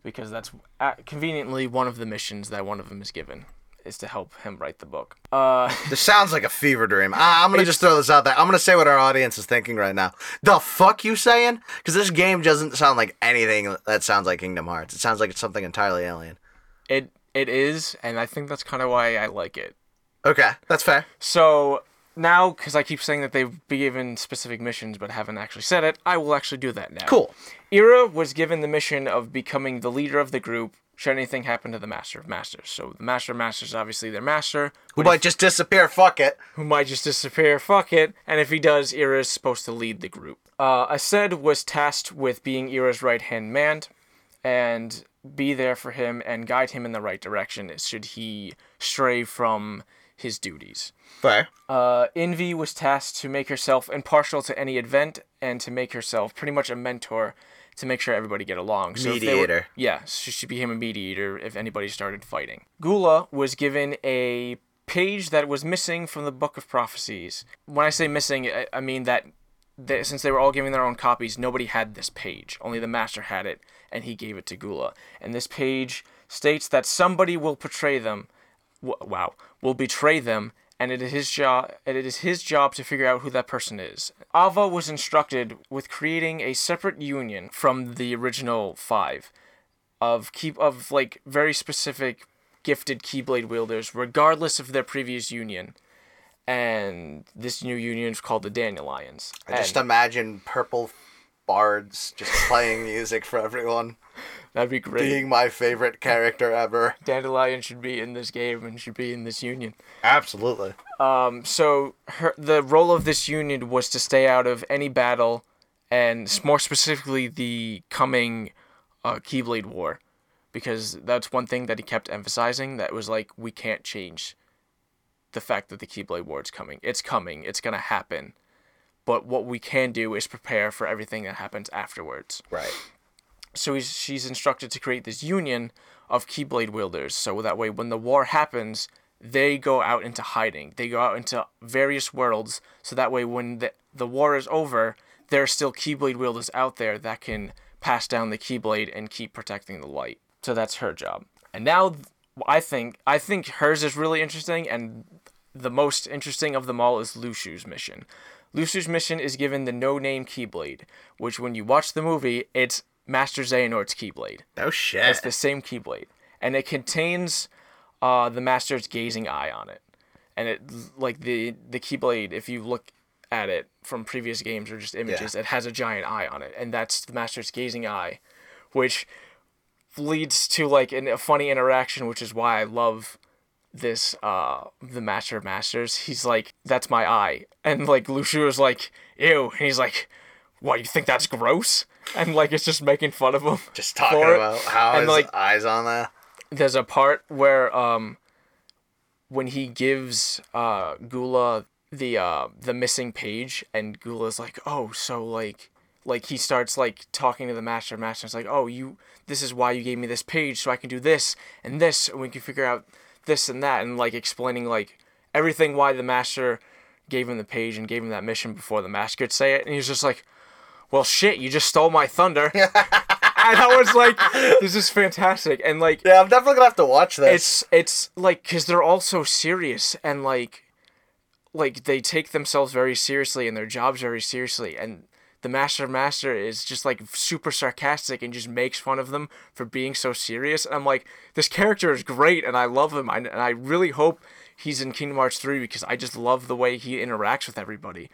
because that's uh, conveniently one of the missions that one of them is given is to help him write the book. Uh, *laughs* This sounds like a fever dream. I, I'm gonna just throw this out there. I'm gonna say what our audience is thinking right now. The fuck you saying? Because this game doesn't sound like anything that sounds like Kingdom Hearts. It sounds like it's something entirely alien. it it is, and I think that's kind of why I like it. Okay, that's fair. So now, because I keep saying that they've been given specific missions but haven't actually said it, I will actually do that now. Cool. Ira was given the mission of becoming the leader of the group should anything happen to the Master of Masters. So the Master of Masters is obviously their master, Who might just disappear? Fuck it. who might just disappear, fuck it, and if he does, Ira is supposed to lead the group. Uh, Aced was tasked with being Ira's right hand man and be there for him and guide him in the right direction should he stray from his duties. Fair. Uh, Invi was tasked to make herself impartial to any event and to make herself pretty much a mentor to make sure everybody get along. So they were- Mediator. yeah, she should become a mediator if anybody started fighting. Gula was given a page that was missing from the Book of Prophecies. When I say missing, I, I mean that they, since they were all giving their own copies, nobody had this page. Only the master had it, and he gave it to Gula. And this page states that somebody will portray them. w- Wow, will betray them, and it is his job. And it is his job to figure out who that person is. Ava was instructed with creating a separate union from the original five, of keep of like very specific gifted Keyblade wielders, regardless of their previous union. And this new union is called the Dandelions. I just And imagine purple bards just playing *laughs* music for everyone, that'd be great. being my favorite character ever. *laughs* Dandelion should be in this game and should be in this union. Absolutely. Um, so her the role of this union was to stay out of any battle, and more specifically the coming uh, Keyblade War, because that's one thing that he kept emphasizing. That was like we can't change the fact that the Keyblade War is coming. It's coming. It's gonna happen. But what we can do is prepare for everything that happens afterwards Right. So he's, she's instructed to create this union of Keyblade wielders. So that way, when the war happens, they go out into hiding. They go out into various worlds. So that way, when the, the war is over, there are still Keyblade wielders out there that can pass down the Keyblade and keep protecting the light. So that's her job. And now, I think I think hers is really interesting, and the most interesting of them all is Luxu's mission. Luxu's mission is given the no-name Keyblade, which when you watch the movie, it's Master Xehanort's Keyblade. Oh shit. It's the same Keyblade, and it contains uh, the Master's gazing eye on it, and it like the the Keyblade. If you look at it from previous games or just images, it has a giant eye on it, and that's the Master's gazing eye, which leads to like an, a funny interaction, which is why I love this uh the master of masters. He's like that's my eye. And like Luxu is like ew. And he's like what you think that's gross and like it's just making fun of him just talking for it. about how And, his like, eyes on that. there's a part where um when he gives uh Gula the uh the missing page and Gula's like oh so like like he starts like talking to the master master's like oh you this is why you gave me this page so I can do this and this and we can figure out this and that and like explaining like everything why the master gave him the page and gave him that mission before the master could say it and he's just like well shit you just stole my thunder. *laughs* And I was like this is fantastic. And like Yeah, I'm definitely gonna have to watch this. it's it's like because they're all so serious and like like they take themselves very seriously and their jobs very seriously. And the master of master is just like super sarcastic and just makes fun of them for being so serious. And i'm like this character is great and i love him. I, and i really hope he's in kingdom hearts 3 because i just love the way he interacts with everybody.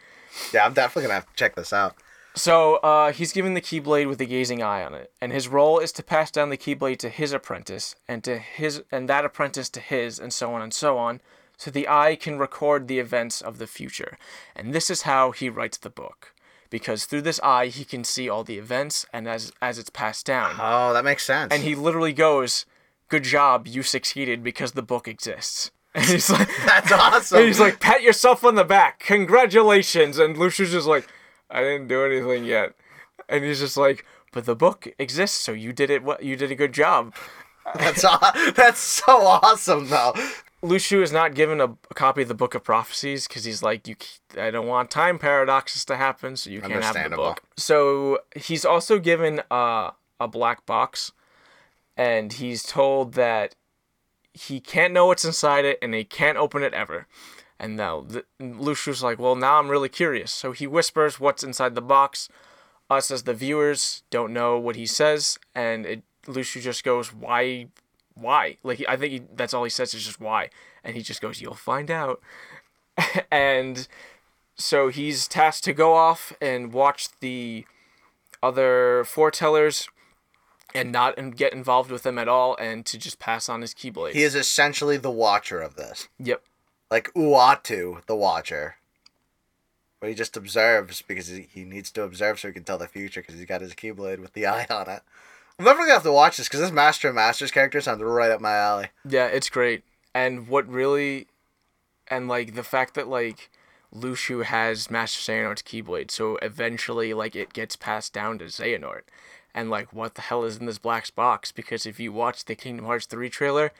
Yeah, I'm definitely gonna have to check this out. So uh, he's given the Keyblade with a gazing eye on it, and his role is to pass down the Keyblade to his apprentice, and to his and that apprentice to his, and so on and so on, so the eye can record the events of the future. And this is how he writes the book. because through this eye he can see all the events and as as it's passed down. Oh, that makes sense. And he literally goes, "Good job, you succeeded because the book exists." *laughs* And he's like, That's awesome. *laughs* and he's like, "Pat yourself on the back, congratulations!" And Lucius is like, "I didn't do anything yet," and he's just like, "But the book exists, so you did it. What you did a good job." *laughs* that's aw- that's so awesome though. Luxu is not given a, a copy of the Book of Prophecies because he's like, you, I don't want time paradoxes to happen, so you can't have the book. So he's also given uh, a black box, and he's told that he can't know what's inside it, and he can't open it ever. And now the, Luxu's like, well, now I'm really curious. So he whispers what's inside the box. Us as the viewers don't know what he says, and it, Luxu just goes, why why? Like I think he, that's all he says is just why, and he just goes, "You'll find out." *laughs* and so he's tasked to go off and watch the other foretellers and not get involved with them at all, and to just pass on his keyblade. He is essentially the watcher of this. yep. Like Uatu, the watcher. But he just observes because he, he needs to observe so he can tell the future because he's got his Keyblade with the *laughs* eye on it. I'm never gonna have to watch this because this Master and Masters character sounds right up my alley. Yeah, it's great. And what really, and like the fact that like Luxu has Master Xehanort's Keyblade, so eventually like it gets passed down to Xehanort. And like, what the hell is in this black box? Because if you watch the Kingdom Hearts 3 trailer,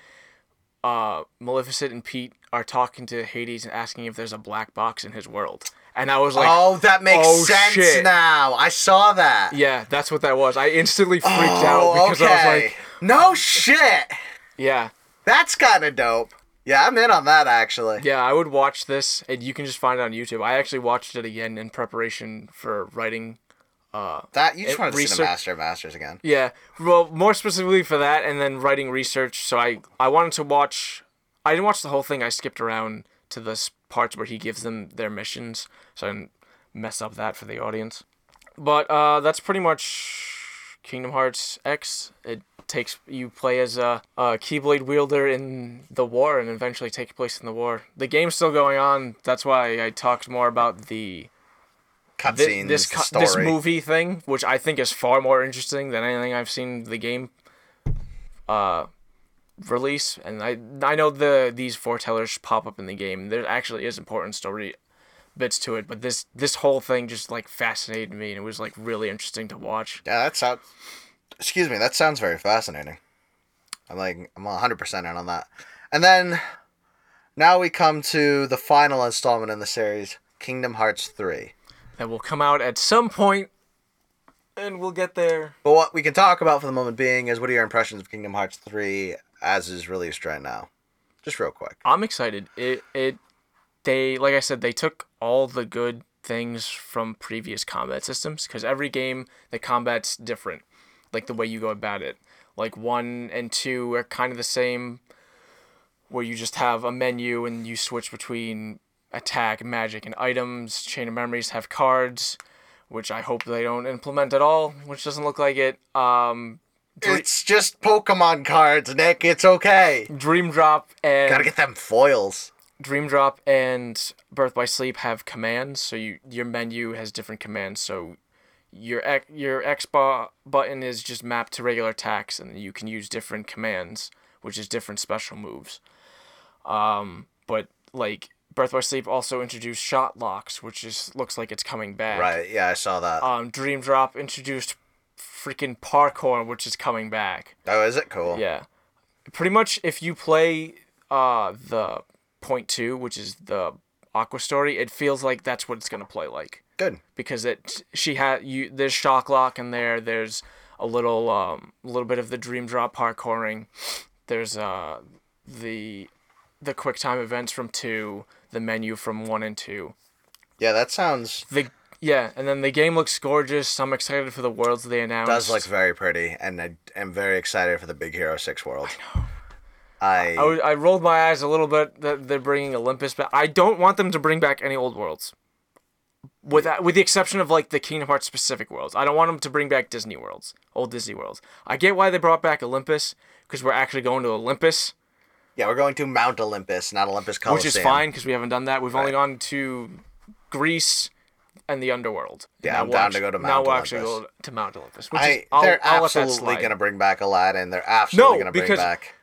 uh, Maleficent and Pete are talking to Hades and asking if there's a black box in his world. And I was like, oh, that makes oh, sense shit. now. I saw that. yeah, that's what that was. I instantly freaked Oh, out because I was like, no shit. yeah, That's kind of dope. Yeah, I'm in on that actually. Yeah, I would watch this, and you can just find it on YouTube. I actually watched it again in preparation for writing. That you just wanted to see the Master of Masters again. Yeah, well, more specifically for that, and then writing research. So I I wanted to watch. I didn't watch the whole thing. I skipped around to the parts where he gives them their missions, so I didn't mess up that for the audience. But uh, that's pretty much Kingdom Hearts X. It takes you play as a, a Keyblade wielder in the war, and eventually take place in the war. The game's still going on. That's why I talked more about the Cutscenes, this co- story. this movie thing, which I think is far more interesting than anything I've seen the game uh release. And I I know the these foretellers pop up in the game. There actually is important story bits to it, but this this whole thing just like fascinated me and it was like really interesting to watch. Yeah, that sounds. Excuse me, that sounds very fascinating. I'm like, I'm 100% in on that. And then, now we come to the final installment in the series, Kingdom Hearts 3. That will come out at some point and we'll get there. But what we can talk about for the moment being is what are your impressions of Kingdom Hearts 3 as is released right now? Just real quick. I'm excited. It it they like I said they took all the good things from previous combat systems because every game the combat's different, like the way you go about it. Like one and two are kind of the same, where you just have a menu and you switch between attack, magic, and items. Chain of Memories have cards, which I hope they don't implement at all, which doesn't look like it. Um, Dre- It's just Pokemon cards, Nick. It's okay. Dream Drop and Gotta get them foils. Dream Drop and Birth by Sleep have commands, so you your menu has different commands. So your X, your X bar button is just mapped to regular attacks, and you can use different commands, which is different special moves. Um, but like Birth by Sleep also introduced Shotlocks, which is looks like it's coming back. Right, yeah, I saw that. Um, Dream Drop introduced freaking parkour, which is coming back. oh, is it cool? Yeah. Pretty much if you play uh the point two, which is the Aqua story, it feels like that's what it's gonna play like. Good. Because it she had you there's Shotlock in there, there's a little um a little bit of the dream drop parkouring. There's uh the the quick time events from two, the menu from one and two. Yeah, that sounds The yeah, and then the game looks gorgeous. I'm excited for the worlds they announced. does look very pretty, and I am very excited for the Big Hero Six world. I know. I I, w- I rolled my eyes a little bit that they're bringing Olympus back. I don't want them to bring back any old worlds. With that, with the exception of like the Kingdom Hearts specific worlds, I don't want them to bring back Disney worlds, old Disney worlds. I get why they brought back Olympus because we're actually going to Olympus, yeah, we're going to Mount Olympus, not Olympus Coliseum. which is fine because we haven't done that. We've only gone to Greece, and the underworld. Yeah, I'm down to go to Mount Olympus. Now we'll actually Olympus. go to Mount Olympus. Which I, is, I'll, they're I'll absolutely gonna bring back Aladdin. They're absolutely No, gonna bring back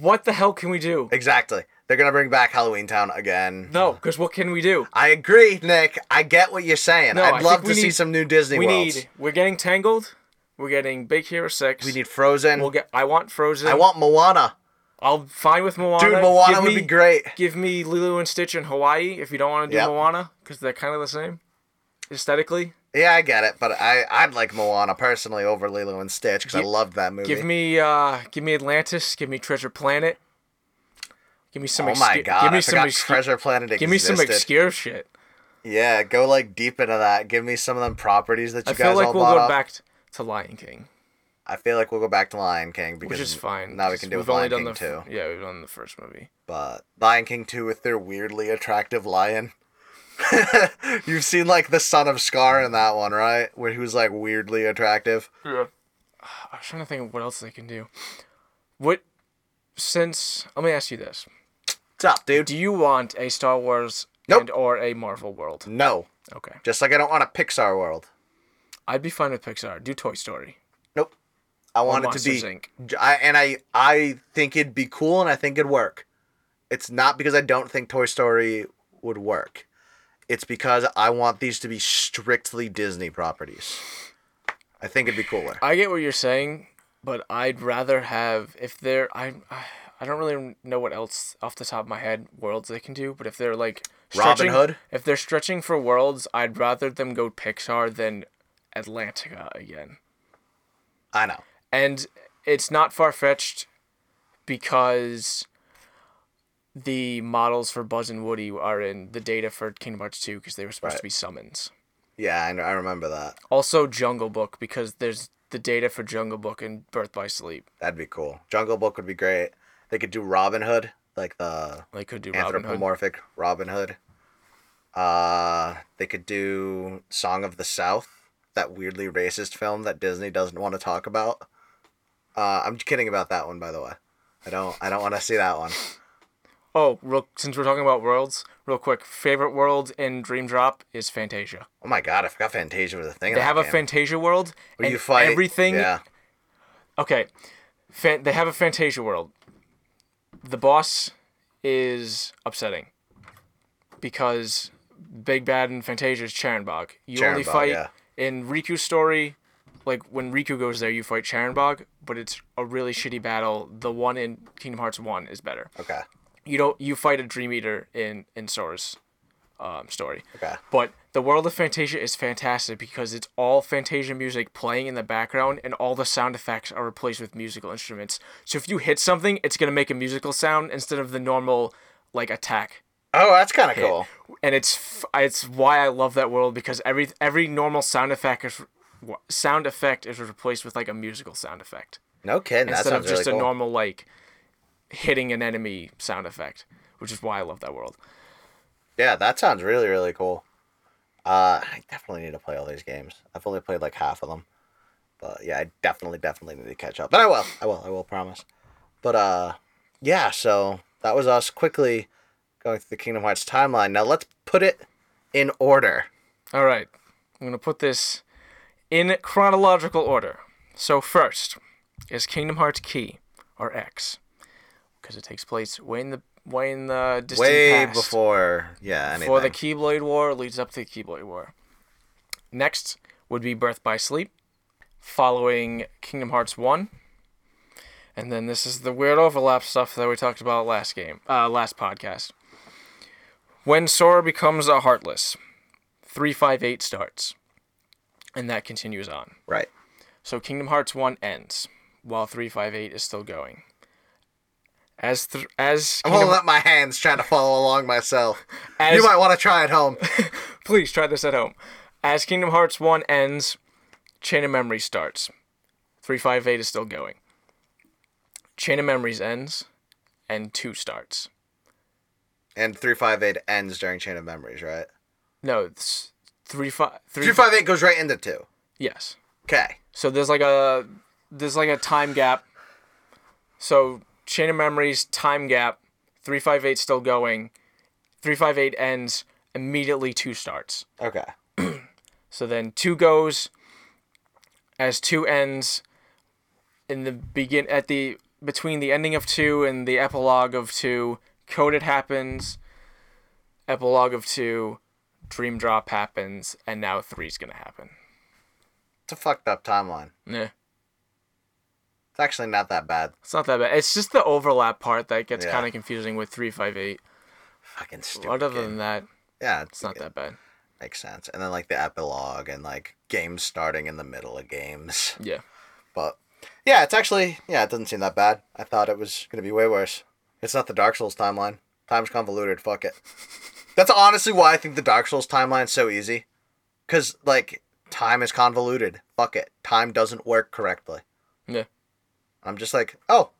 What the hell can we do? exactly. They're gonna bring back Halloween Town again. No, because what can we do? I agree, Nick. I get what you're saying. No, I I'd think love to see some new Disney we worlds. need. We're getting Tangled. We're getting Big Hero Six. we need Frozen. We'll get. I want Frozen. I want Moana. I'll fine with Moana. Dude, Moana Give would me- be great. Give me Lilo and Stitch in Hawaii if you don't want to do Yep. Moana because they're kind of the same aesthetically. Yeah, I get it, but I I'd like Moana personally over Lilo and Stitch because I loved that movie. Give me uh give me Atlantis, give me Treasure Planet. Give me some oh my god, give me I some forgot Treasure Planet Give me some obscure shit. Yeah, go like deep into that. Give me some of them properties that you I guys feel like all we'll go up. back to Lion King, I feel like we'll go back to Lion King because which is fine. now we can do we've with only Lion done King the f- too. Yeah, we've done the first movie. But Lion King 2 with their weirdly attractive lion. *laughs* You've seen like the son of Scar in that one, right? Where he was like weirdly attractive. Yeah. I was trying to think of what else they can do. What since let me ask you this. What's up, dude? Do you want a Star Wars Nope. and or a Marvel world? No. Okay. Just like I don't want a Pixar world. I'd be fine with Pixar. Do Toy Story. I want it to be Inc. I, and I I think it'd be cool and I think it'd work. It's not because I don't think Toy Story would work. It's because I want these to be strictly Disney properties. I think it'd be cooler. I get what you're saying, but I'd rather have if they're I I don't really know what else off the top of my head worlds they can do, but if they're like Robin Hood? if they're stretching for worlds, I'd rather them go Pixar than Atlantica again. I know. And it's not far fetched because the models for Buzz and Woody are in the data for Kingdom Hearts 2 because they were supposed Right. to be summons. Yeah, I, know, I remember that. Also Jungle Book because there's the data for Jungle Book and Birth by Sleep. That'd be cool. Jungle Book would be great. They could do Robin Hood, like the They could do Robin Hood. anthropomorphic Robin Hood. Uh, they could do Song of the South, that weirdly racist film that Disney doesn't want to talk about. Uh, I'm kidding about that one, by the way. I don't. I don't want to see that one. Oh, real, since we're talking about worlds, real quick, favorite world in Dream Drop is Fantasia. Oh my god, I forgot Fantasia was a thing. in They have a game. Fantasia world, Where you fight everything. Yeah, Okay, fan, they have a Fantasia world. The boss is upsetting because Big Bad in Fantasia is Chernabog. You only fight yeah. in Riku's story. Like when Riku goes there, you fight Chernabog, but it's a really shitty battle. The one in Kingdom Hearts One is better. Okay. You don't you fight a Dream Eater in in Sora's um, story. Okay. But the world of Fantasia is fantastic because it's all Fantasia music playing in the background and all the sound effects are replaced with musical instruments. So if you hit something, it's going to make a musical sound instead of the normal like attack. Oh, that's kind of cool. And it's f- it's why I love that world because every every normal sound effect is sound effect is replaced with like a musical sound effect No kidding. Instead of just really a cool. normal like hitting an enemy sound effect, which is why I love that world. Yeah, that sounds really really cool. Uh, I definitely need to play all these games. I've only played like half of them, but yeah, I definitely definitely need to catch up. But I will, I will, I will promise. But uh, yeah. So that was us quickly going through the Kingdom Hearts timeline. Now let's put it in order. All right, I'm gonna put this in chronological order. So first is Kingdom Hearts Key or X, because it takes place way in the way in the distant Way past. before, yeah, anything. before the Keyblade War leads up to the Keyblade War. Next would be Birth by Sleep, following Kingdom Hearts One, and then this is the weird overlap stuff that we talked about last game, uh, last podcast. When Sora becomes a Heartless, three five eight starts, and that continues on. right. So Kingdom Hearts 1 ends while 358 is still going. As th- as I'm Kingdom- holding up my hands trying to follow along myself. as you might want to try at home. *laughs* please try this at home. As Kingdom Hearts 1 ends, Chain of Memories starts. 358 is still going. Chain of Memories ends and 2 starts. and 358 ends during Chain of Memories, right? No, it's 3 5 3 358 goes right into 2. Yes. Okay. So there's like a there's like a time gap. So Chain of Memories time gap, three five eight still going, three five eight ends immediately. Two starts. Okay. *clears throat* So then two goes as two ends in the begin at the between the ending of two and the epilogue of two. Coded happens. Epilogue of two. Dream drop happens, and now three's gonna happen. It's a fucked up timeline. Yeah. It's actually not that bad. It's not that bad. It's just the overlap part that gets Yeah. kind of confusing with 358. Fucking stupid. But other than that, yeah, it's not that bad. makes sense. And then like the epilogue and like games starting in the middle of games. *laughs* Yeah. But yeah, it's actually yeah, it doesn't seem that bad. I thought it was gonna be way worse. It's not the Dark Souls timeline. Time's convoluted. Fuck it. *laughs* That's honestly why I think the Dark Souls timeline's so easy. Cause like time is convoluted. Fuck it. Time doesn't work correctly. Yeah. I'm just like, oh,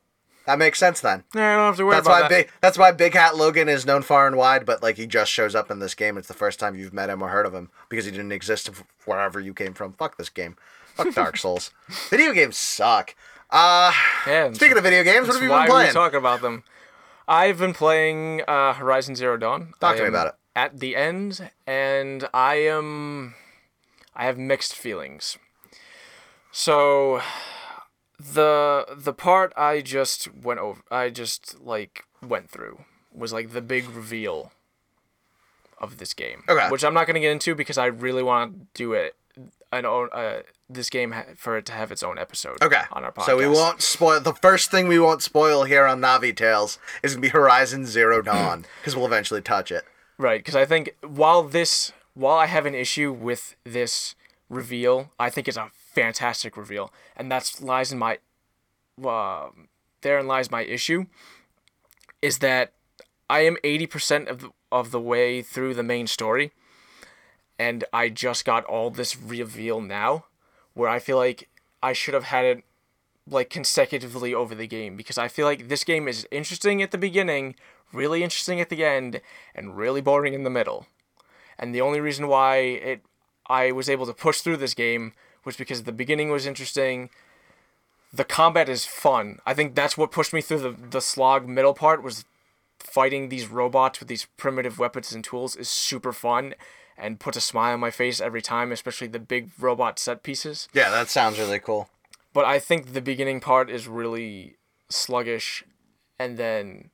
that makes sense then. Yeah, I don't have to worry That's about why that. big. That's why Big Hat Logan is known far and wide, but like he just shows up in this game. It's the first time you've met him or heard of him because he didn't exist wherever you came from. Fuck this game. Fuck Dark *laughs* Souls. video games suck. Uh, yeah. speaking of video games, what have you why been playing? we talking about them. I've been playing uh, Horizon Zero Dawn. Talk to me about it. At the end, and I am, I have mixed feelings. So, the the part I just went over, I just like went through was like the big reveal of this game. Okay. Which I'm not gonna get into because I really want to do it. An own uh, this game ha- for it to have its own episode. Okay. On our podcast. So we won't spoil. The first thing we won't spoil here on Navi Tales is gonna be Horizon Zero *clears throat* Dawn because we'll eventually touch it. Right, because I think while this, while I have an issue with this reveal, I think it's a fantastic reveal, and that's lies in my, uh, therein lies my issue, is that I am eighty percent of the, of the way through the main story, and I just got all this reveal now, where I feel like I should have had it like consecutively over the game because I feel like this game is interesting at the beginning, really interesting at the end, and really boring in the middle. And the only reason why it I was able to push through this game was because the beginning was interesting. The combat is fun. I think that's what pushed me through the the slog middle part was fighting these robots with these primitive weapons and tools is super fun and puts a smile on my face every time, especially the big robot set pieces Yeah, that sounds really cool. but I think the beginning part is really sluggish, and then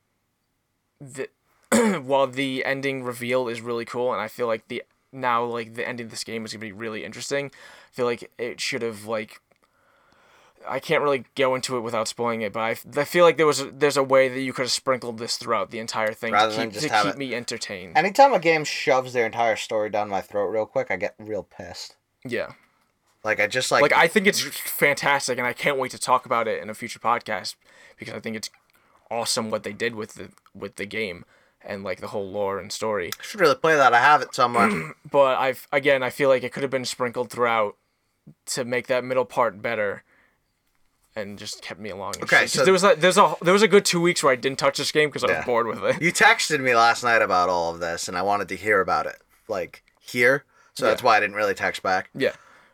the *clears throat* while the ending reveal is really cool, and I feel like the now like the ending of this game is gonna be really interesting. I feel like it should have like. I can't really go into it without spoiling it, but I, I feel like there was a, there's a way that you could have sprinkled this throughout the entire thing Rather to keep, to keep it- me entertained. Anytime a game shoves their entire story down my throat real quick, I get real pissed. yeah. Like I just like, like I think it's fantastic, and I can't wait to talk about it in a future podcast because I think it's awesome what they did with the with the game and like the whole lore and story. I should really play that. I have it somewhere. *clears throat* But I've again, I feel like it could have been sprinkled throughout to make that middle part better, and just kept me along. Okay, so- there was like there's a there was a good two weeks where I didn't touch this game because I Yeah. was bored with it. you texted me last night about all of this, and I wanted to hear about it, like here. So that's why I didn't really text back. Yeah.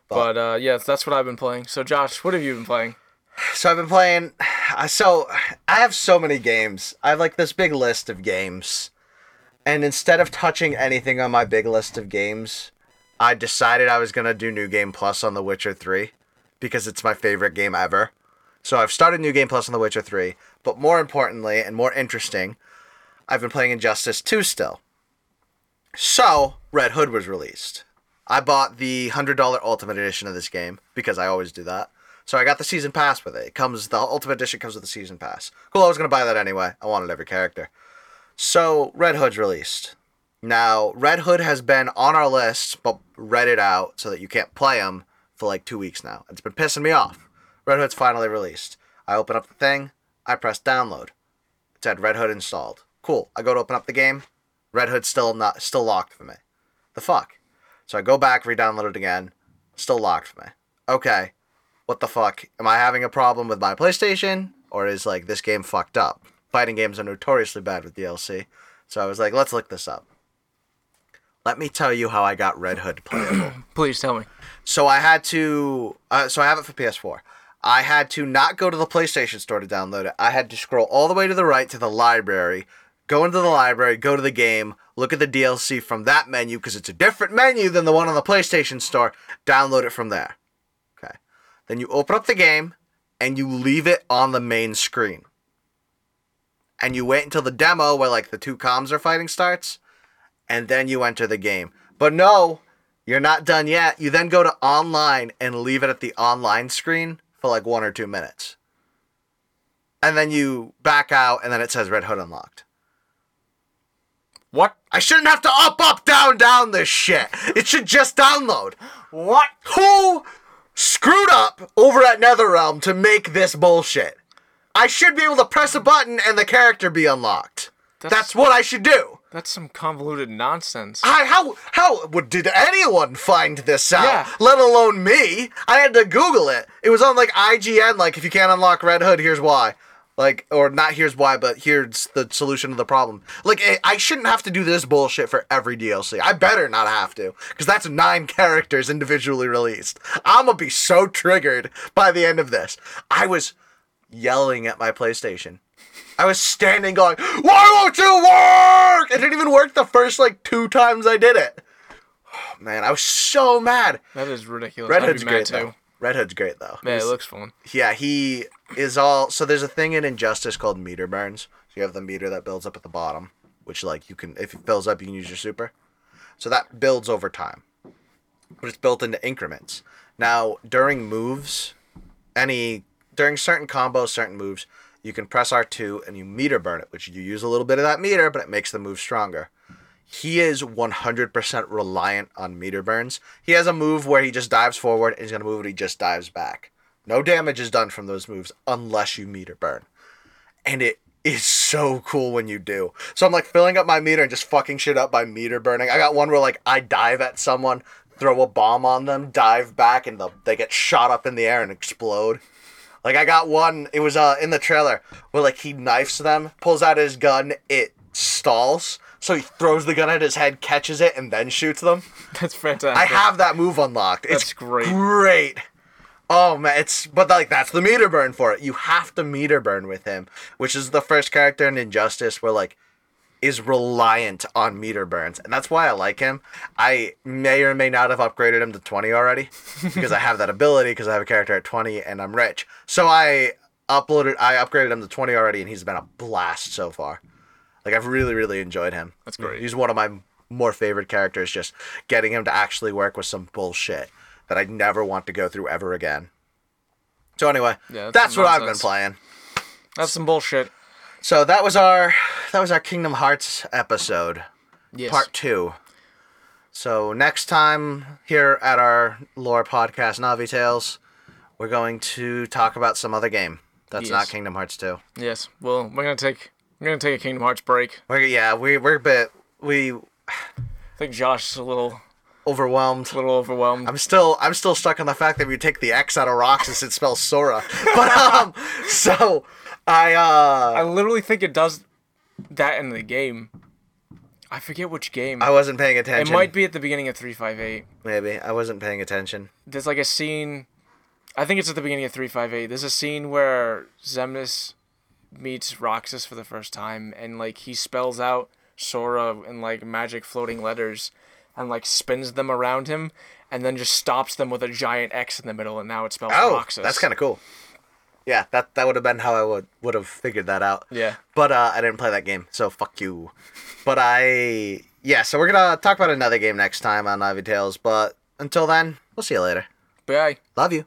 But uh, yeah, that's what I've been playing. So Josh, what have you been playing? So I've been playing. uh, So I have so many games. I have like this big list of games, and instead of touching anything on my big list of games, I decided I was gonna do New Game Plus on The Witcher Three, because it's my favorite game ever. So I've started New Game Plus on The Witcher Three, but more importantly and more interesting, I've been playing Injustice Two still. So Red Hood was released. I bought the hundred dollar Ultimate Edition of this game because I always do that. So I got the season pass with it. It comes the Ultimate Edition comes with the season pass. Cool. I was gonna buy that anyway. I wanted every character. So Red Hood's released. Now Red Hood has been on our list, but read it out so that you can't play him for like two weeks now. It's been pissing me off. Red Hood's finally released. I open up the thing. I press download. It said Red Hood installed. Cool. I go to open up the game. Red Hood's still not still locked for me. The fuck. So I go back, re-download it again. Still locked for me. Okay. What the fuck? Am I having a problem with my PlayStation? Or is like this game fucked up? Fighting games are notoriously bad with DLC. So I was like, let's look this up. Let me tell you how I got Red Hood playable. *clears throat* Please tell me. So I had to. Uh, so I have it for PS4. I had to not go to the PlayStation Store to download it. I had to scroll all the way to the right to the library, go into the library, go to the game, look at the DLC from that menu because it's a different menu than the one on the PlayStation Store. Download it from there. Okay. Then you open up the game and you leave it on the main screen. And you wait until the demo where like the two comms are fighting starts, and then you enter the game. But no, you're not done yet. You then go to online and leave it at the online screen for like one or two minutes. And then you back out, and then it says Red Hood unlocked. What? I shouldn't have to up, up, down, down this shit. It should just download. What? Who screwed up over at NetherRealm to make this bullshit? I should be able to press a button and the character be unlocked. That's, That's- what I should do. That's some convoluted nonsense. I, how how would did anyone find this out? Yeah. Let alone me. I had to Google it. It was on like IGN. Like if you can't unlock Red Hood, here's why. Like or not here's why, but here's the solution to the problem. Like eh, I shouldn't have to do this bullshit for every DLC. I better not have to, because that's nine characters individually released. I'm gonna be so triggered by the end of this. I was yelling at my PlayStation. I was standing going, Why won't you work? It didn't even work the first like two times I did it. Oh, man, I was so mad. That is ridiculous. Red I'd Hood's great too. though. Red Hood's great though. Yeah, it looks fun. yeah, he is all. So there's a thing in Injustice called meter burns. So you have the meter that builds up at the bottom, which like you can, if it fills up, you can use your super. So that builds over time, but it's built into increments. Now during moves, any during certain combos, certain moves, you can press R two and you meter burn it, which you use a little bit of that meter, but it makes the move stronger. He is 100% reliant on meter burns. He has a move where he just dives forward and he's going to move and he just dives back. No damage is done from those moves unless you meter burn. And it is so cool when you do. So I'm like filling up my meter and just fucking shit up by meter burning. I got one where like I dive at someone, throw a bomb on them, dive back, and the, they get shot up in the air and explode. Like I got one, it was uh in the trailer where like he knifes them, pulls out his gun, it stalls, so he throws the gun at his head, catches it, and then shoots them. *laughs* That's fantastic. I have that move unlocked. It's That's great. Great. Oh man, it's but like that's the meter burn for it. You have to meter burn with him, which is the first character in Injustice where like is reliant on meter burns, and that's why I like him. I may or may not have upgraded him to twenty already because I have that ability because I have a character at twenty and I'm rich. So I uploaded, I upgraded him to twenty already, and he's been a blast so far. Like I've really, really enjoyed him. That's great. He's one of my more favorite characters. Just getting him to actually work with some bullshit that I'd never want to go through ever again. So anyway, Yeah, that's that's what I've been playing. That's some bullshit. So that was our that was our Kingdom Hearts episode, Yes. part two. So next time here at our lore podcast, Navi Tales, we're going to talk about some other game that's not Kingdom Hearts two. Yes. Well, we're gonna take we're gonna take a Kingdom Hearts break. We're yeah we we're a bit we I think Josh is a little overwhelmed. A little overwhelmed. I'm still I'm still stuck on the fact that we take the X out of Roxas, it spells Sora. *laughs* But um, so I uh I literally think it does that in the game. I forget which game. I wasn't paying attention. it might be at the beginning of 358. maybe I wasn't paying attention. There's like a scene. I think it's at the beginning of 358. There's a scene where Xemnas meets Roxas for the first time, and like he spells out Sora in like magic floating letters, and like spins them around him, and then just stops them with a giant X in the middle, and now it spells Oh, Roxas. that's kind of cool. Yeah, that that would have been how I would would have figured that out. Yeah. But uh, I didn't play that game, so fuck you. But I yeah, so we're gonna talk about another game next time on Navi Tales. But until then, we'll see you later. Bye. Love you.